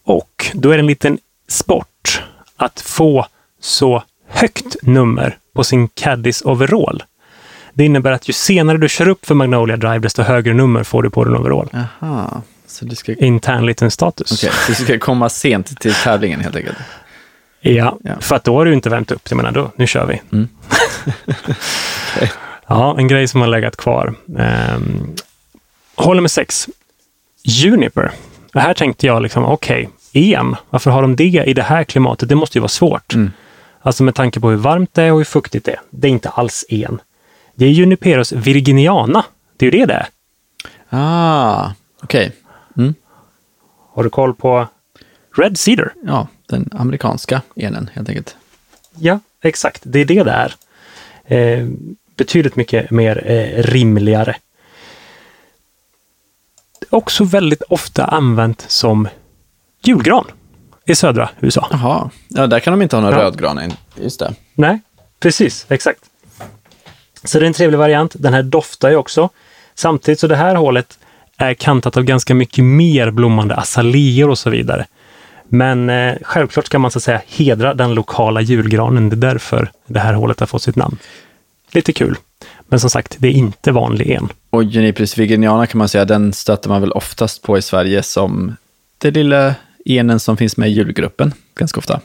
Och då är det en liten sport att få så högt nummer på sin Caddis overall. Det innebär att ju senare du kör upp för Magnolia Drive, desto högre nummer får du på din overall. Aha. Så du ska... Intern liten status. Okay, så du ska komma sent till tävlingen helt enkelt? Ja, ja, för att då har du inte värmt upp. Jag menar, då, nu kör vi. Mm. okay. Ja, en grej som har legat kvar. Um, håller med sex. Juniper. Och här tänkte jag, liksom, okej, okay, en. Varför har de det i det här klimatet? Det måste ju vara svårt. Mm. Alltså med tanke på hur varmt det är och hur fuktigt det är. Det är inte alls en. Det är Juniperus virginiana. Det är ju det det är. Ah, okej. Okay. Mm. Har du koll på Red Cedar? Ja, den amerikanska enen helt enkelt. Ja, exakt. Det är det det är. Eh, betydligt mycket mer eh, rimligare. Också väldigt ofta använt som julgran i södra USA. Jaha, ja, där kan de inte ha någon ja. rödgran än. Just det. Nej, precis, exakt. Så det är en trevlig variant. Den här doftar ju också. Samtidigt så det här hålet är kantat av ganska mycket mer blommande azaleor och så vidare. Men eh, självklart ska man så att säga hedra den lokala julgranen. Det är därför det här hålet har fått sitt namn. Lite kul. Men som sagt, det är inte vanlig en. Och Junipris virginiana kan man säga, den stöter man väl oftast på i Sverige som det lilla enen som finns med i julgruppen ganska ofta.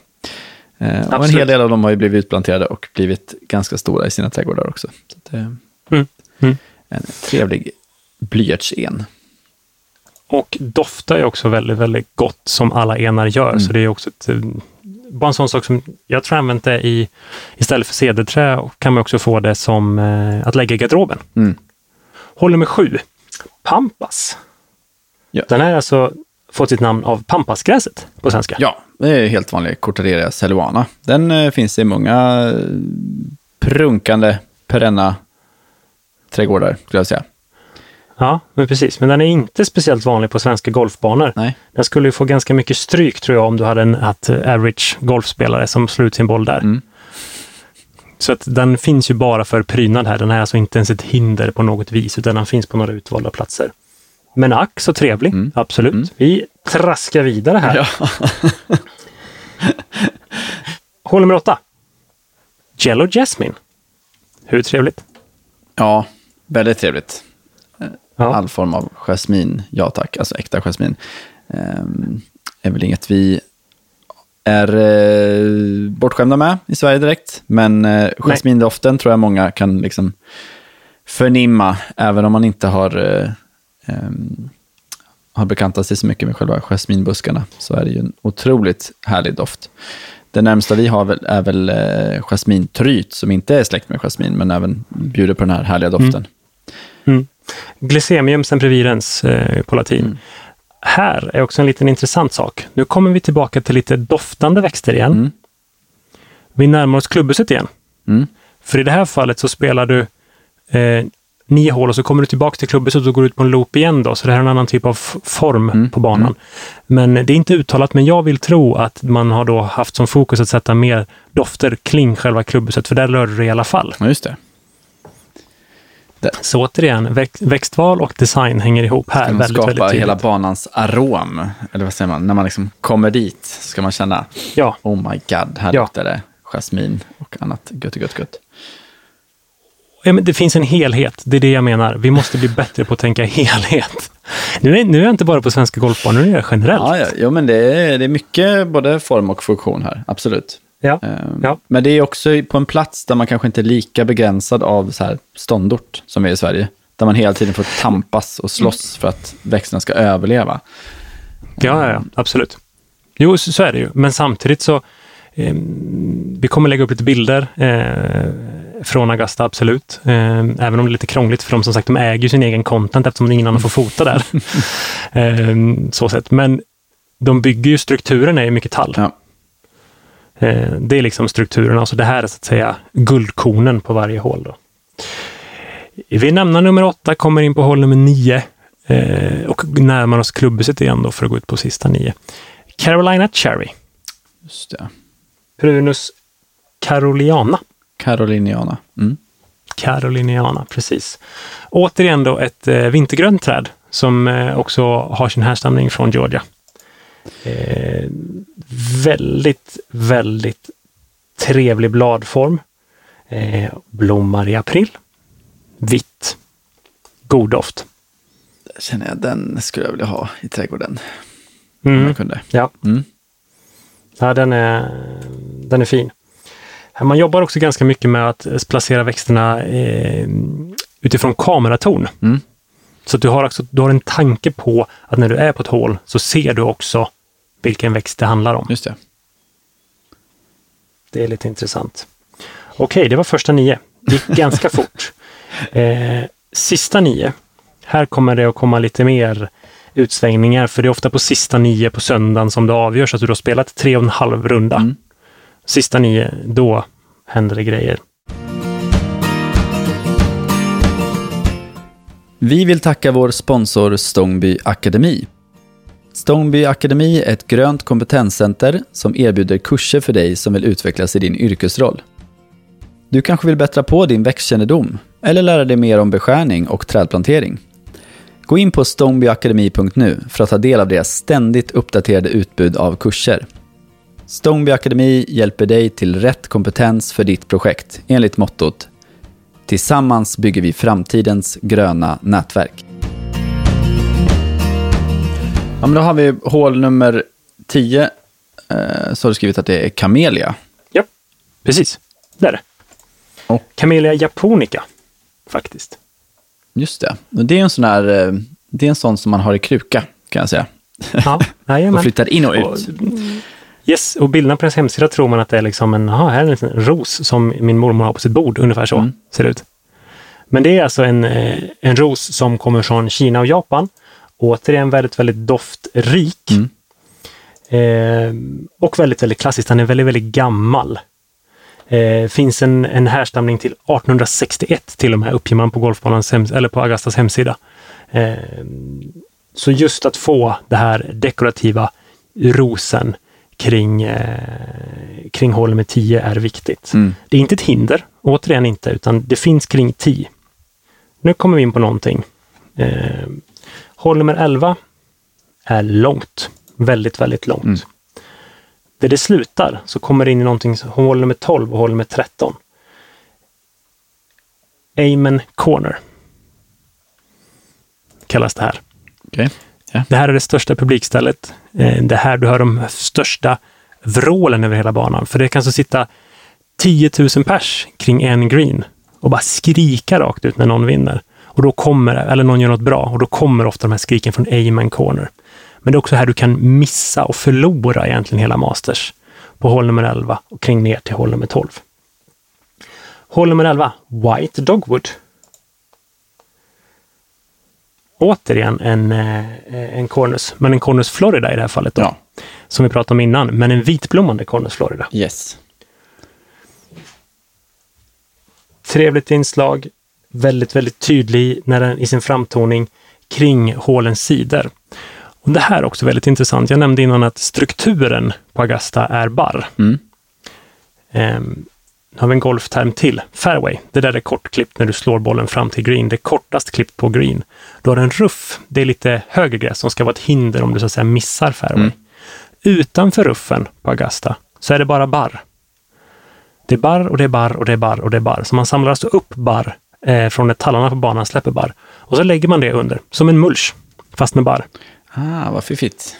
Eh, och en hel del av dem har ju blivit utplanterade och blivit ganska stora i sina trädgårdar också. Så det är mm. Mm. En trevlig blyertsen. Och doftar ju också väldigt, väldigt gott som alla enar gör. Mm. Så det är också ett, eh, bara en sån sak som jag tror jag använt det i, istället för cederträ kan man också få det som eh, att lägga i garderoben. Mm. Håller med sju. Pampas. Ja. Den här är alltså fått sitt namn av pampasgräset på svenska. Ja, det är helt vanlig Cortaderia celuana. Den eh, finns i många eh, prunkande perenna trädgårdar, skulle jag säga. Ja, men precis. Men den är inte speciellt vanlig på svenska golfbanor. Nej. Den skulle ju få ganska mycket stryk tror jag om du hade en att eh, average golfspelare som slår ut sin boll där. Mm. Så att den finns ju bara för prydnad här. Den är alltså inte ens ett hinder på något vis, utan den finns på några utvalda platser. Men ack så trevlig, mm. absolut. Mm. Vi traskar vidare här. Ja. Hål nummer åtta. Jello Jasmine. Hur trevligt? Ja, väldigt trevligt. Ja. All form av jasmin, ja tack, alltså äkta jasmin. Um, är väl inget vi är uh, bortskämda med i Sverige direkt. Men uh, jasmindoften tror jag många kan liksom förnimma, även om man inte har uh, um, har bekantat sig så mycket med själva jasminbuskarna så är det ju en otroligt härlig doft. Det närmsta vi har väl, är väl eh, jasmintryt, som inte är släkt med jasmin, men även bjuder på den här härliga doften. Mm. Glycemium sempervirens eh, på latin. Mm. Här är också en liten intressant sak. Nu kommer vi tillbaka till lite doftande växter igen. Mm. Vi närmar oss klubbhuset igen. Mm. För i det här fallet så spelar du eh, nio hål och så kommer du tillbaka till klubbhuset och går ut på en loop igen då. Så det här är en annan typ av form mm. på banan. Mm. Men det är inte uttalat, men jag vill tro att man har då haft som fokus att sätta mer dofter kring själva klubbhuset, för där rör du dig i alla fall. Ja, just det. Så återigen, växt, växtval och design hänger ihop här ska man väldigt, skapa väldigt tydligt. hela banans arom, eller vad säger man, när man liksom kommer dit ska man känna, ja. oh my god, här ja. luktar det jasmin och annat gött, gött, gött. Ja, men det finns en helhet, det är det jag menar. Vi måste bli bättre på att tänka helhet. Nu är, nu är jag inte bara på svenska golfbanor, nu är jag generellt. Ja, ja, ja men det är, det är mycket både form och funktion här, absolut. Ja, um, ja. Men det är också på en plats där man kanske inte är lika begränsad av så här ståndort som vi är i Sverige. Där man hela tiden får tampas och slåss för att växterna ska överleva. Ja, ja, ja absolut. Jo, så, så är det ju. Men samtidigt så, eh, vi kommer lägga upp lite bilder eh, från Augusta, absolut. Eh, även om det är lite krångligt för dem som sagt, de äger sin egen content eftersom ingen annan får fota där. eh, så sett. Men de bygger ju, strukturen är ju mycket tall. Ja. Eh, det är liksom strukturen, alltså det här är så att säga guldkornen på varje hål. Då. Vi nämner nummer åtta, kommer in på hål nummer nio eh, och närmar oss klubbhuset igen då för att gå ut på sista nio. Carolina Cherry. Just det. Prunus caroliana. Caroliniana. Mm. Caroliniana, precis. Återigen då ett eh, vintergrönt träd som eh, också har sin härstamning från Georgia. Eh, väldigt, väldigt trevlig bladform. Eh, blommar i april. Vitt. God doft. Känner jag, den skulle jag vilja ha i trädgården. Mm. Om jag kunde. Ja. Mm. Ja, den är, den är fin. Man jobbar också ganska mycket med att placera växterna eh, utifrån kameraton. Mm. Så du har, också, du har en tanke på att när du är på ett hål så ser du också vilken växt det handlar om. Just det. Det är lite intressant. Okej, okay, det var första nio. Det gick ganska fort. Eh, sista nio. Här kommer det att komma lite mer utsvängningar, för det är ofta på sista nio på söndagen som det avgörs, att du har spelat tre och en halv runda. Mm. Sista nio, då händer det grejer. Vi vill tacka vår sponsor Stångby Akademi. Stångby Akademi är ett grönt kompetenscenter som erbjuder kurser för dig som vill utvecklas i din yrkesroll. Du kanske vill bättra på din växtkännedom eller lära dig mer om beskärning och trädplantering. Gå in på stångbyakademi.nu för att ta del av deras ständigt uppdaterade utbud av kurser. Stångby Akademi hjälper dig till rätt kompetens för ditt projekt enligt mottot Tillsammans bygger vi framtidens gröna nätverk. Ja, men då har vi hål nummer 10. Eh, så har du skrivit att det är kamelia. Ja, precis. Det är det. Och. Camellia japonica, faktiskt. Just det. Det är en sån här, eh, det är en sån som man har i kruka, kan jag säga. Ja, och flyttar in och ut. Och, yes, och bilderna på deras hemsida tror man att det är liksom en, aha, här är en liten ros som min mormor har på sitt bord, ungefär så mm. ser det ut. Men det är alltså en, eh, en ros som kommer från Kina och Japan. Återigen väldigt, väldigt doftrik. Mm. Eh, och väldigt, väldigt klassisk. Den är väldigt, väldigt gammal. Eh, finns en, en härstamning till 1861 till och med, uppger man på golfbanans hems eller på Agastas hemsida. Eh, så just att få det här dekorativa rosen kring, eh, kring hål nummer 10 är viktigt. Mm. Det är inte ett hinder, återigen inte, utan det finns kring 10. Nu kommer vi in på någonting. Hål nummer 11 är långt. Väldigt, väldigt långt. Mm. Där det slutar så kommer det in i någonting, hål nummer 12 och hål nummer 13. Amen Corner. Kallas det här. Okay. Yeah. Det här är det största publikstället. Eh, det här du hör de största vrålen över hela banan. För det kan så sitta 10 000 pers kring en green och bara skrika rakt ut när någon vinner. Och då kommer, eller någon gör något bra, och då kommer ofta de här skriken från Amen Corner. Men det är också här du kan missa och förlora egentligen hela Masters. på hål nummer 11 och kring ner till hål nummer 12. Hål nummer 11, White Dogwood. Återigen en, eh, en Cornus, men en Cornus Florida i det här fallet. Då, Ja. Som vi pratade om innan, men en vitblommande Cornus Florida. Yes. Trevligt inslag, väldigt, väldigt tydlig när den, i sin framtoning kring hålens sidor. Och det här är också väldigt intressant. Jag nämnde innan att strukturen på Agasta är barr. Mm. Ehm, nu har vi en golfterm till. Fairway. Det där är kortklippt när du slår bollen fram till green. Det är kortast klippt på green. Du har en ruff. Det är lite högre gräs som ska vara ett hinder om du så att säga missar fairway. Mm. Utanför ruffen på Augusta så är det bara barr. Det är barr och det är barr och det är barr och det är barr. Så man samlar alltså upp barr eh, från när tallarna på banan släpper barr. Och så lägger man det under, som en mulch, fast med barr. Ah, vad fiffigt.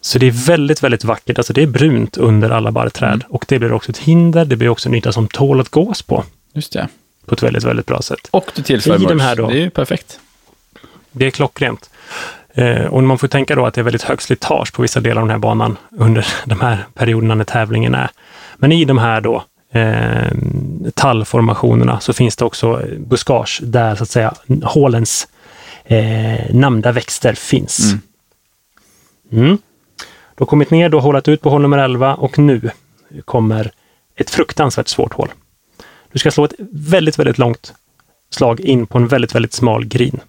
Så det är väldigt, väldigt vackert. Alltså det är brunt under alla barrträd. Mm. Och det blir också ett hinder. Det blir också en yta som tål att gås på. Just det. På ett väldigt, väldigt bra sätt. Och du tillför mulch. här då. Det är ju perfekt. Det är klockrent. Eh, och man får tänka då att det är väldigt högt slitage på vissa delar av den här banan under de här perioderna när tävlingen är. Men i de här då eh, tallformationerna så finns det också buskage där så att säga hålens eh, namnda växter finns. Mm. Mm. Du har kommit ner, du har hållat ut på hål nummer 11 och nu kommer ett fruktansvärt svårt hål. Du ska slå ett väldigt, väldigt långt slag in på en väldigt, väldigt smal green.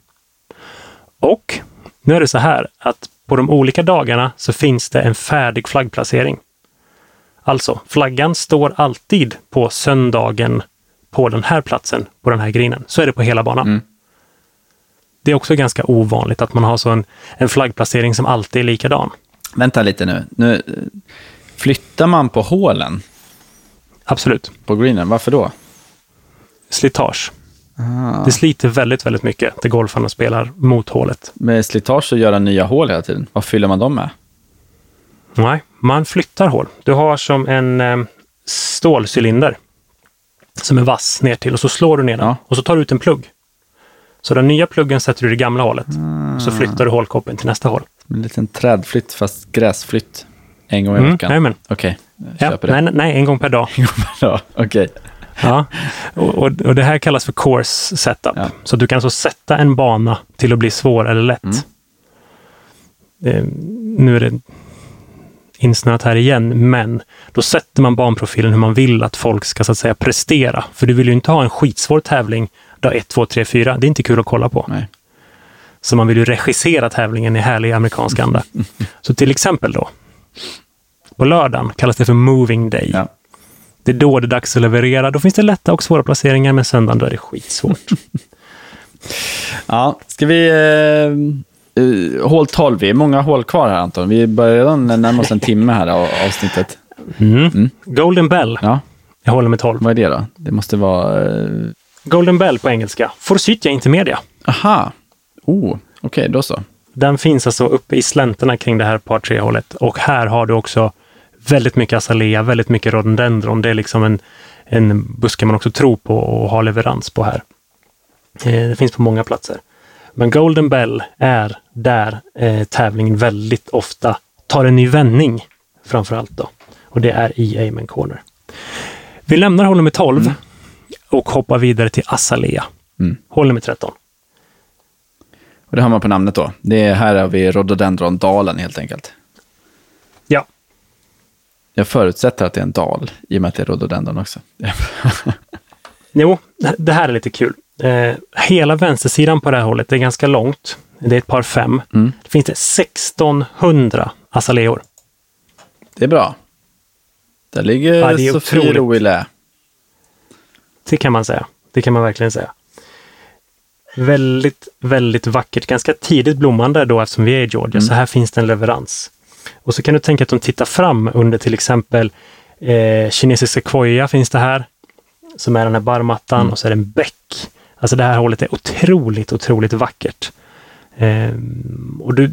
Och nu är det så här att på de olika dagarna så finns det en färdig flaggplacering. Alltså, flaggan står alltid på söndagen på den här platsen, på den här greenen. Så är det på hela banan. Mm. Det är också ganska ovanligt att man har så en, en flaggplacering som alltid är likadan. Vänta lite nu. nu. eh, Flyttar man på hålen Absolut. på greenen? Varför då? Slitage. Ah. Det sliter väldigt, väldigt mycket när golfarna spelar mot hålet. Med slitage och göra nya hål hela tiden. Vad fyller man dem med? Nej, man flyttar hål. Du har som en eh, stålcylinder som är vass ner till och så slår du ner den Ja. och så tar du ut en plugg. Så den nya pluggen sätter du i det gamla hålet. Ah. Så flyttar du hålkoppen till nästa hål. En liten trädflytt fast gräsflytt. En gång i Mm, veckan. jajamän. Okej, jag Ja, det. nej, nej, en gång per dag. Ja, Okej. Ja. Och, och, det här kallas för course setup. Ja. Så du kan alltså sätta en bana till att bli svår eller lätt. Mm. Eh, nu är det insnöat här igen, men då sätter man banprofilen hur man vill att folk ska så att säga prestera. För du vill ju inte ha en skitsvår tävling dag 1, 2, 3, 4. Det är inte kul att kolla på. Nej. Så man vill ju regissera tävlingen i härlig amerikansk anda. Så till exempel då, på lördagen kallas det för moving day. Ja. Det är då det är dags att leverera. Då finns det lätta och svåra placeringar, men söndagen då är det skitsvårt. Ja, ska vi... Uh, uh, hål 12, vi är många hål kvar här Anton. Vi börjar redan närma oss en timme här av avsnittet. Mm. Golden Bell, Ja, jag håller med 12. vad är det då? Det måste vara... Uh, Golden Bell på engelska, Forsythia Intermedia. aha! Oh, okej, då så. Den finns alltså uppe i slänterna kring det här par tre hålet och här har du också väldigt mycket azalea, väldigt mycket rhododendron. Det är liksom en, en buske man också tror på och har leverans på här. Eh, det finns på många platser. Men Golden Bell är där eh, tävlingen väldigt ofta tar en ny vändning, framför allt då. Och det är i Amen Corner. Vi lämnar hål nummer 12 och hoppar vidare till azalea. Mm. Hål nummer 13. Och det har man på namnet då. Det är här har vi Rhododendron-dalen helt enkelt. Ja, Jag förutsätter att det är en dal, i och med att det är rhododendron också. Jo, det här är lite kul. Eh, hela vänstersidan på det här hållet det är ganska långt. Det är ett par fem. Mm. Det finns det 1600 azaleor. Det är bra. Där ligger Ja, Sofie otroligt. Ro i lä. Det kan man säga. Det kan man verkligen säga. Väldigt, väldigt vackert. Ganska tidigt blommande då eftersom vi är i Georgia. Mm. Så här finns det en leverans. Och så kan du tänka att de tittar fram under till exempel eh, kinesisk sequoia finns det här. Som är den här barrmattan Mm. och så är det en bäck. Alltså det här hållet är otroligt, otroligt vackert. Ehm, och du,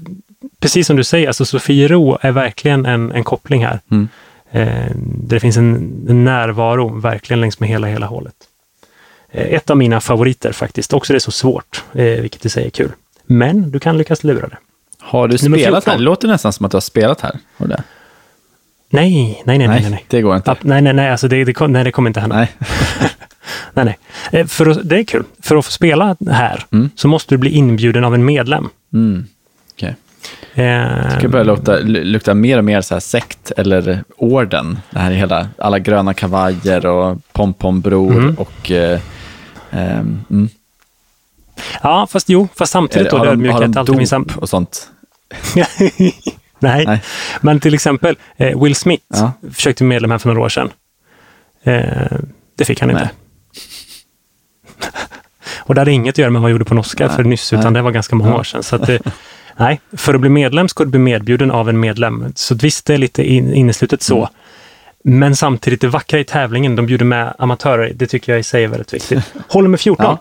precis som du säger, alltså Sofiero är verkligen en, en koppling här. Mm. Eh, där det finns en, en närvaro verkligen längs med hela, hela hålet. Eh, ett av mina favoriter faktiskt. Också det är så svårt, eh, vilket i sig är kul. Men du kan lyckas lura det. Har du spelat 14. här? Det låter nästan som att du har spelat här. Har du det? Nej, nej, nej, nej, nej. det går inte. nej, nej, nej, alltså det, det, nej, det kommer inte hända. Nej. nej, nej. Eh, för att, det är kul. För att få spela här Mm. så måste du bli inbjuden av en medlem. Mm. Okej. Eh, Det börjar lukta, lu- lukta mer och mer så här sekt eller orden. Det här är hela, alla gröna kavajer och pompombror Mm. och... Eh, ehm, mm. Ja, fast jo, fast samtidigt då har, de, har ödmjukhet de finns sam- dop och sånt? Nej. Nej. men till exempel eh, Will Smith Ja. försökte medlem här för några år sedan. Eh, det fick han inte. Nej. Och det hade inget att göra med vad han gjorde på norska Nej. för nyss, utan Nej. det var ganska många år sedan. Så att det, nej, för att bli medlem ska du bli medbjuden av en medlem. Så visst, det är lite in, inneslutet så. Mm. Men samtidigt, det vackra i tävlingen, de bjuder med amatörer, det tycker jag i sig är väldigt viktigt. Håller med 14. Ja.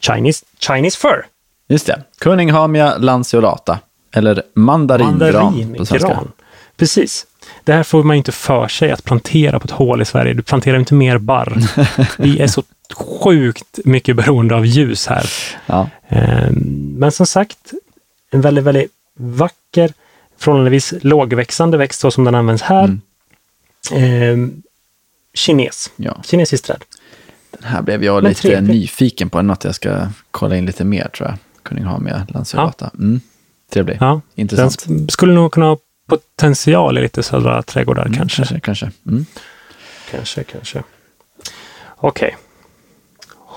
Chinese, Chinese fur. Just det. Cuninghamia lanceolata. Eller mandaringran på svenska. Mandaringran. Precis. Det här får man ju inte för sig att plantera på ett hål i Sverige. Du planterar inte mer barr. Vi är så sjukt mycket beroende av ljus här. Ja. Ehm, Men som sagt, en väldigt, väldigt vacker, förhållandevis lågväxande växt så som den används här. Mm. Ehm, Kines. ja. Kinesiskt träd. Den här blev jag Men lite trevligt. nyfiken på. Något jag ska kolla in lite mer tror jag. Cuninghamia lanceolata. Mm. Trevlig. Ja, den Intressant. sk- skulle nog kunna ha potential i lite södra trädgårdar Mm, kanske. Kanske, kanske. Mm. Kanske, kanske. Okej.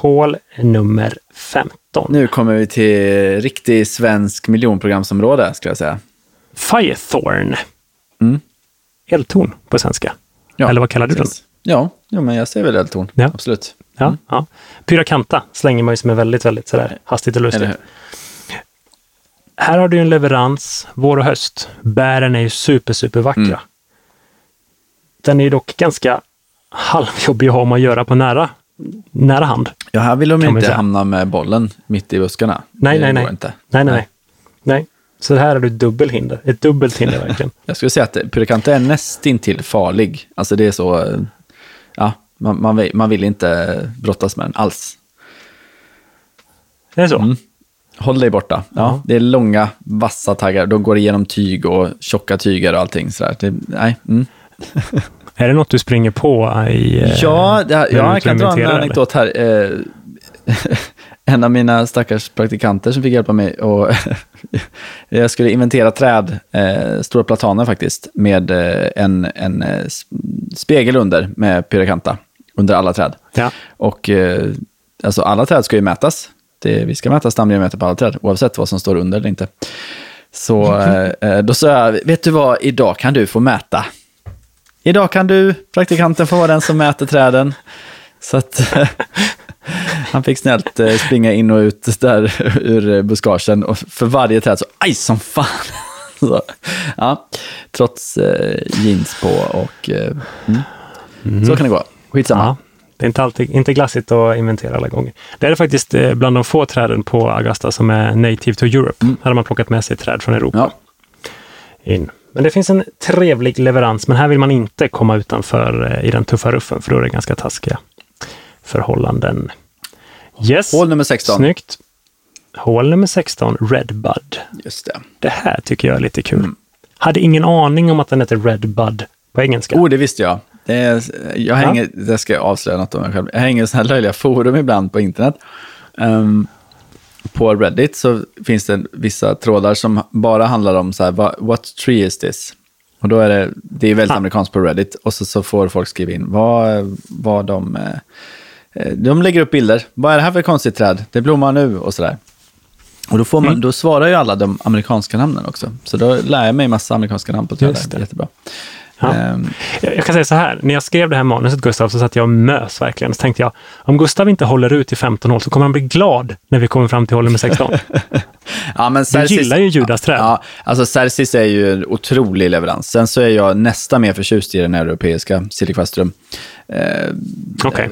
Hål nummer 15. Nu kommer vi till riktig svensk miljonprogramsområde, skulle jag säga. Firethorn. Mm. Eldtorn på svenska. Ja, Eller vad kallar du den? Ja, jo, men jag säger väl eldtorn. Ja. Absolut. Ja, ja. Pyracanta slänger man ju som är väldigt, väldigt sådär hastigt och lustigt. Här har du en leverans, vår och höst. Bären är ju super, super vackra. Mm. Den är dock ganska halvjobbig att ha med att göra på nära, nära hand. Ja, här vill de inte hamna med bollen mitt i buskarna. Nej, nej, nej. Nej, nej, nej. nej. Så här har du dubbelhinder. Ett dubbelt hinder verkligen. Jag skulle säga att Pyracanta är nästintill farlig. Alltså det är så, ja, man, man, vill, man vill inte brottas med den alls. Det är så? Mm. Håll dig borta. Ja, Ja. Det är långa, vassa taggar. De går igenom tyg och tjocka tyger och allting. Sådär. Det, nej. Mm. Är det något du springer på i... eh, Ja, det, ja jag kan dra en anekdot här. Eh, en av mina stackars praktikanter som fick hjälpa mig och jag skulle inventera träd, eh, stora plataner faktiskt, med en, en spegel under med pyracanta under alla träd. Ja. Och eh, alltså alla träd ska ju mätas. Det, vi ska mäta stamdiameter på alla träd, oavsett vad som står under eller inte. Så eh, då sa jag, vet du vad, idag kan du få mäta. Idag kan du, praktikanten, få vara den som mäter träden. Så att han fick snällt eh, springa in och ut där ur buskagen. Och för varje träd så, aj som fan. Så, ja, trots eh, jeans på och eh, mm. så kan det gå. Skitsamma. Ja, det är inte alltid inte glassigt att inventera alla gånger. Det är faktiskt bland de få träden på Augusta som är native to Europe. Här har man plockat med sig träd från Europa Mm. Ja. in. Men det finns en trevlig leverans, men här vill man inte komma utanför eh, i den tuffa ruffen, för då är det ganska taskiga förhållanden. Yes, Hål nummer 16. snyggt. Hål nummer 16, Red Bud. Just det. Det här tycker jag är lite kul. Mm. Hade ingen aning om att den heter Red Bud på engelska. Oh, det visste jag. Det är, jag hänger, det ska jag avslöja något om mig själv. Jag hänger i sådana här löjliga forum ibland på internet. Ehm, på Reddit så finns det vissa trådar som bara handlar om så här, "What- tree is this? Och då är det, det är väldigt Ah. amerikanskt på Reddit. Och så, så får folk skriva in vad, vad de... eh, De lägger upp bilder. Vad är det här för konstigt träd? Det blommar nu och sådär. Och då, får man, Mm. då svarar ju alla de amerikanska namnen också. Så då lär jag mig massa amerikanska namn på träd. Just det. Jättebra. Ja. Ehm, Jag kan säga så här, när jag skrev det här manuset Gustav så satt jag och mös verkligen. Så tänkte jag, om Gustav inte håller ut i 15 hål så kommer han bli glad när vi kommer fram till hål nummer 16. Ja, men Du gillar ju Judas träd. Ja, alltså Cercis är ju en otrolig leverans. Sen så är jag nästan mer förtjust i den europeiska Sillikvastrum. Eh, Okej.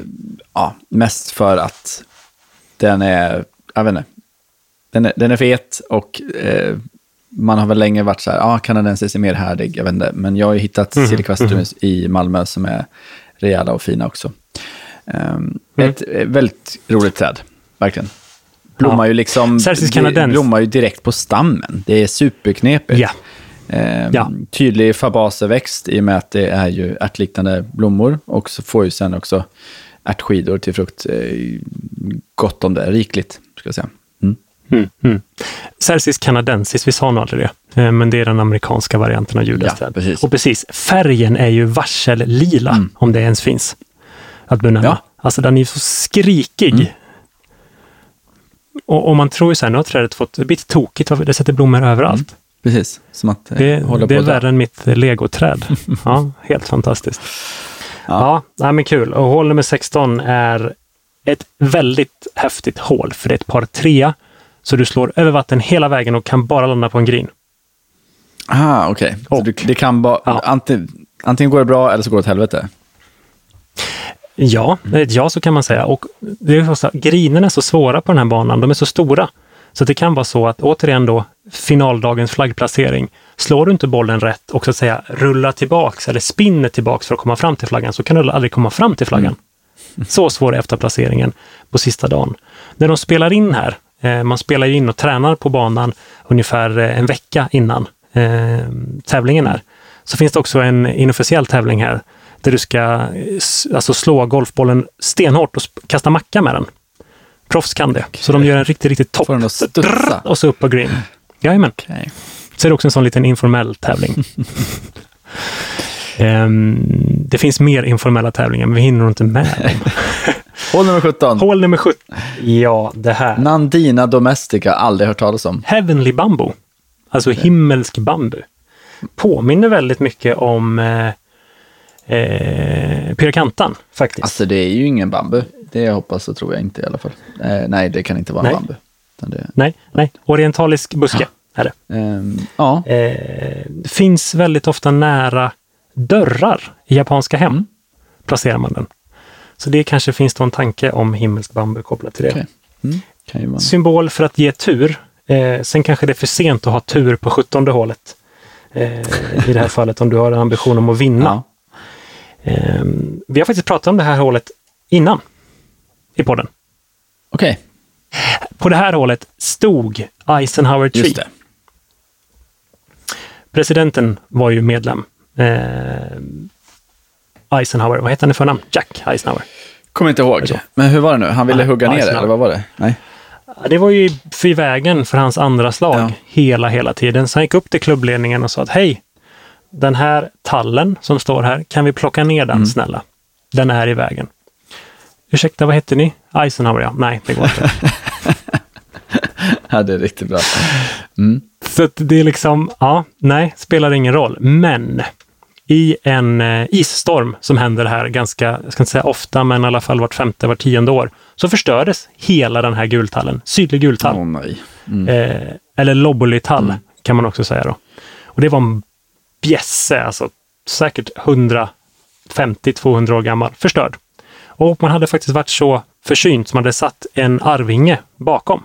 ja, mest för att den är, jag vet inte, den är, den är fet och eh, man har väl länge varit så här, ja, kanadensis är mer härdig, jag vet inte. Men jag har ju hittat Mhm, Sillikvastrum i Malmö som är rejäla och fina också. Um, Ett eh, väldigt roligt träd, verkligen. Blommar Ja. ju liksom, blommar ju direkt på stammen. Det är superknepigt. Ja. Eh, ja. Tydlig fabaceväxt i och med att det är ju ärtliknande blommor och så får ju sen också ärtskidor till frukt eh, gott om det, rikligt ska jag säga. Mm. Mm, mm. Cercis canadensis, vi sa nog aldrig det, eh, men det är den amerikanska varianten av judasträd. Ja, precis. Och precis, färgen är ju varsellila, mm. om det ens finns att benämna. Ja. Alltså den är så skrikig. Mm. Och, och, man tror ju så här, nu har trädet fått, det blir tokigt, det sätter blommor överallt. Mm. Precis, som att det, det, det är värre än mitt legoträd. ja, helt fantastiskt. Ja, ja men kul. Och hål nummer 16 är ett väldigt häftigt hål, för det är ett par trea. Så du slår över vatten hela vägen och kan bara landa på en green. Ah, okej. Okay. det kan bara, ja. antingen, antingen går det bra eller så går det åt helvete? Ja, ett ja så kan man säga. Och det är så, grinerna är så svåra på den här banan, de är så stora. Så det kan vara så att återigen då, finaldagens flaggplacering. Slår du inte bollen rätt och så att säga rullar tillbaks eller spinner tillbaks för att komma fram till flaggan så kan du aldrig komma fram till flaggan. Mm. Så svår är efterplaceringen på sista dagen. När de spelar in här, man spelar in och tränar på banan ungefär eh, en vecka innan eh, tävlingen är, så finns det också en inofficiell tävling här där du ska eh, alltså, slå golfbollen stenhårt och kasta macka med den. Proffs kan det. Så de gör en riktigt, riktigt topp. Och så upp på green. Jajamän. Okay. Så är det också en sån liten informell tävling. um, det finns mer informella tävlingar, men vi hinner inte med dem. Hål nummer 17. Hål nummer 17. Ja, det här. Nandina domestica, aldrig hört talas om. Heavenly bambu. Alltså himmelsk bambu. Påminner väldigt mycket om eh, eh, pyrakantan faktiskt. Alltså det är ju ingen bambu. Det hoppas och tror jag inte i alla fall. Eh, nej, det kan inte vara nej. bambu. Det... Nej, nej, orientalisk buske ja. är det. Um, ja. Eh, finns väldigt ofta nära dörrar i japanska hem. Mm. Placerar man den. Så det kanske finns en tanke om himmelsk bambu kopplat till det. Okay. Mm. Symbol för att ge tur. Eh, sen kanske det är för sent att ha tur på 17 hålet. Eh, I det här fallet om du har en ambition om att vinna. Ja. Ehm, vi har faktiskt pratat om det här hålet innan i podden. Okej. Okay. På det här hålet stod Eisenhower Tree. Presidenten var ju medlem. Eisenhower, vad heter han i förnamn? Jack Eisenhower. Kommer inte ihåg. Men hur var det nu? Han ville hugga ner det, eller vad var det? Nej. Det var ju i vägen för hans andra slag ja. hela, hela tiden. Så han gick upp till klubbledningen och sa att hej, den här tallen som står här, kan vi plocka ner den mm. snälla? Den är i vägen. Ursäkta, vad heter ni? Eisenhower, ja. Nej, det går inte. ja, det är riktigt bra. Mm. Så det är liksom, ja, nej, spelar ingen roll. Men i en eh, isstorm som händer här ganska, jag ska inte säga ofta, men i alla fall vart femte, vart tionde år, så förstördes hela den här gultallen. Sydlig gultall. Oh. Mm. Eh, eller lobolytall mm. kan man också säga då. Och det var en bjässe, alltså säkert 150-200 år gammal, förstörd. Och man hade faktiskt varit så försynt som man hade satt en arvinge bakom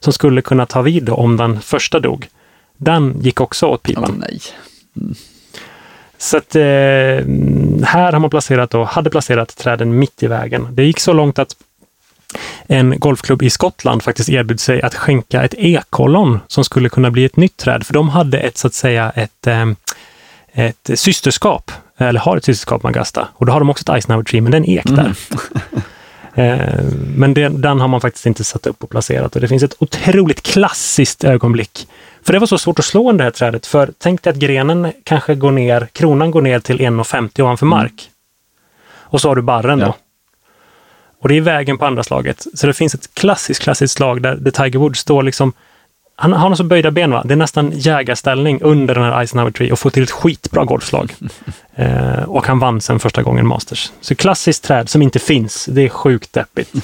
som skulle kunna ta vid om den första dog. Den gick också åt pipan. Oh, nej. Mm. Så att eh, här har man placerat då, hade placerat träden mitt i vägen. Det gick så långt att en golfklubb i Skottland faktiskt erbjöd sig att skänka ett ekollon som skulle kunna bli ett nytt träd, för de hade ett så att säga ett, eh, ett systerskap, eller har ett systerskap med Augusta. Och då har de också ett Eisenhower Tree, men den ek där. Mm. Men den, den, har man faktiskt inte satt upp och placerat och det finns ett otroligt klassiskt ögonblick. För det var så svårt att slå det här trädet, för tänk dig att grenen kanske går ner, kronan går ner till 1,50 ovanför mm. mark. Och så har du barren ja. då. Och det är vägen på andra slaget. Så det finns ett klassiskt, klassiskt slag där, där Tiger Woods står liksom han, han har så böjda ben, va? det är nästan jägarställning under den här Eisenhower Tree och får till ett skitbra golfslag. Eh, och han vann sen första gången Masters. Så klassiskt träd som inte finns, det är sjukt deppigt.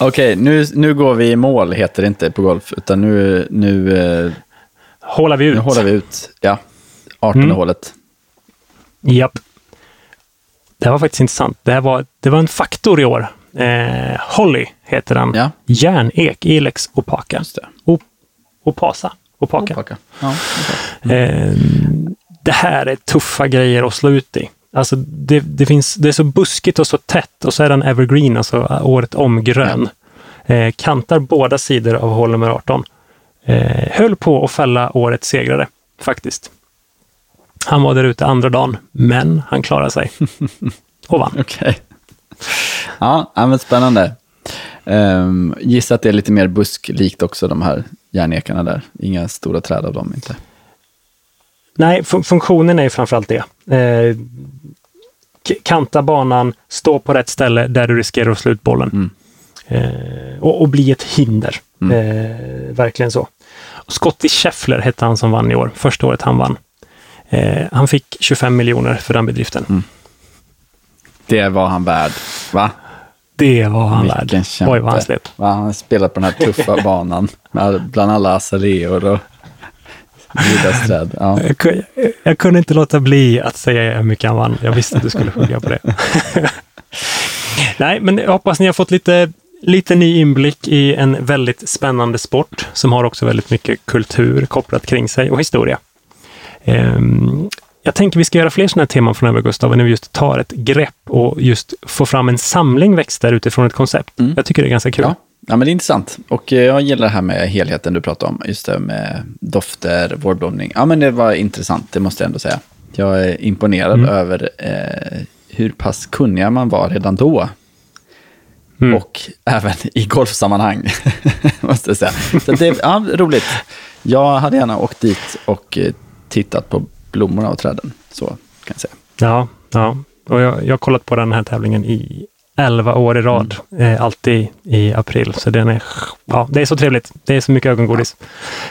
Okej, nu, nu går vi i mål, heter det inte på golf, utan nu... nu eh, hålar vi ut. Nu hålar vi ut, ja. 18 mm. hålet. Japp. Det här var faktiskt intressant. Det, här var, det var en faktor i år. Eh, Holly heter den. Ja. Järnek, Ilex opaca. O, opasa. Opaka. Opaka. Ja, okay. mm. eh, det här är tuffa grejer att slå ut i. Alltså det, det, finns, det är så buskigt och så tätt och så är den evergreen, alltså året om grön. Eh, kantar båda sidor av hål nummer 18. eh, höll på att fälla årets segrare, faktiskt. Han var där ute andra dagen, men han klarade sig och vann. Okay. Ja, men spännande. Um, gissa att det är lite mer busklikt också, de här järnekarna där. Inga stora träd av dem inte. Nej, fun funktionen är ju framförallt det. Eh, kanta banan, stå på rätt ställe där du riskerar att slå ut bollen. Mm. Eh, och, och, bli ett hinder. Mm. Eh, verkligen så. Scotty Scheffler hette han som vann i år, första året han vann. Eh, han fick 25 miljoner för den bedriften. Mm. Det var han värd, va? Det var han Vilken värd. Kämpe. Oj, vad han slet. Han spelat på den här tuffa banan bland alla azaleor och Judasträd. Ja. Jag, jag, kunde inte låta bli att säga hur mycket han vann. Jag visste att du skulle skilja på det. Nej, men jag hoppas ni har fått lite, lite ny inblick i en väldigt spännande sport som har också väldigt mycket kultur kopplat kring sig och historia. Um, jag tänker vi ska göra fler sådana här teman framöver, Gustav, när vi just tar ett grepp och just får fram en samling växter utifrån ett koncept. Mm. Jag tycker det är ganska kul. Ja. Ja, men det är intressant. Och eh, jag gillar det här med helheten du pratar om. Just det med dofter, vårblomning. Ja, men det var intressant, det måste jag ändå säga. Jag är imponerad mm. över eh, hur pass kunniga man var redan då. Mm. Och även i golfsammanhang, måste jag säga. Så det är ja, roligt. Jag hade gärna åkt dit och eh, tittat på blommorna och träden. Så kan jag säga. Ja, ja. och jag, jag har kollat på den här tävlingen i 11 år i rad, mm. eh, alltid i april. Så den är, ja, det är så trevligt. Det är så mycket ögongodis.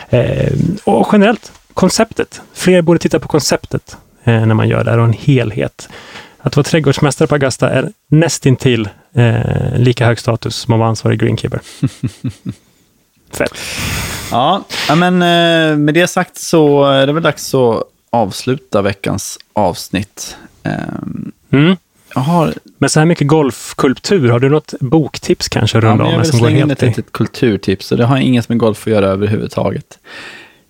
Eh, och generellt, konceptet. Fler borde titta på konceptet eh, när man gör det här och en helhet. Att vara trädgårdsmästare på Augusta är nästintill eh, lika hög status som att vara ansvarig greenkeeper. Fett. Ja, men eh, med det sagt så är det väl dags att avsluta veckans avsnitt. Ehm, mm. Jag har... Med så här mycket golfkultur, har du något boktips kanske runt ja, om? Jag vill slänga in ett litet kulturtips och det har inget med golf att göra överhuvudtaget.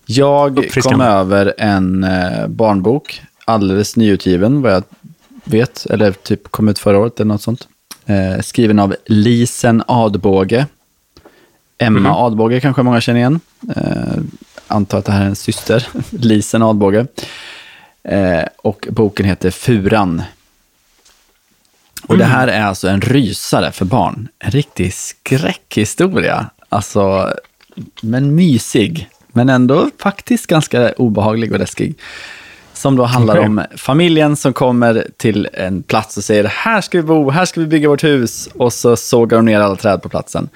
Jag kom över en eh, barnbok, alldeles nyutgiven vad jag vet, eller typ kom ut förra året eller något sånt. Eh, skriven av Lisen Adbåge. Emma mm. Adbåge kanske många känner igen. Eh, antar att det här är en syster, Lisen Adbåge. Eh, och boken heter Furan och mm. det här är alltså en rysare för barn. En riktig skräckhistoria. Alltså, men mysig. Men ändå faktiskt ganska obehaglig och läskig. Som då handlar okay. om familjen som kommer till en plats och säger här ska vi bo, här ska vi bygga vårt hus. Och så sågar de ner alla träd på platsen.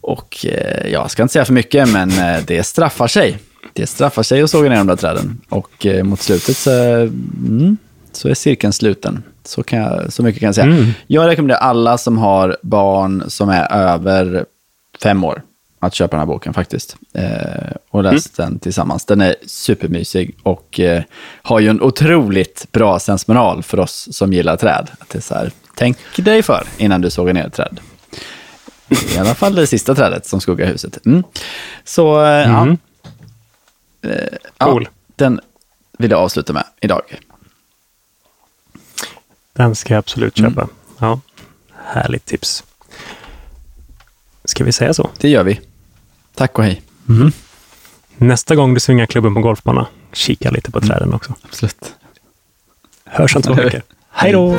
Och eh, jag ska inte säga för mycket, men eh, det straffar sig. Det straffar sig att såga ner de där träden. Och eh, mot slutet så, mm, så är cirkeln sluten. Så, kan jag, så mycket kan jag säga. Mm. Jag rekommenderar alla som har barn som är över fem år att köpa den här boken faktiskt. Eh, och läs mm. den tillsammans. Den är supermysig och eh, har ju en otroligt bra sensmoral för oss som gillar träd. Att det är så här, tänk dig för innan du sågar ner ett träd. I alla fall det sista trädet som skuggar huset. Mm. Så eh, mm. ja. Eh, cool. Ja, den vill jag avsluta med idag. Den ska jag absolut köpa. Mm. Ja, härligt tips. Ska vi säga så? Det gör vi. Tack och hej. Mm. Nästa gång du svingar klubben på golfbana, kika lite på träden också. Absolut. Hörs om två veckor. Hej då!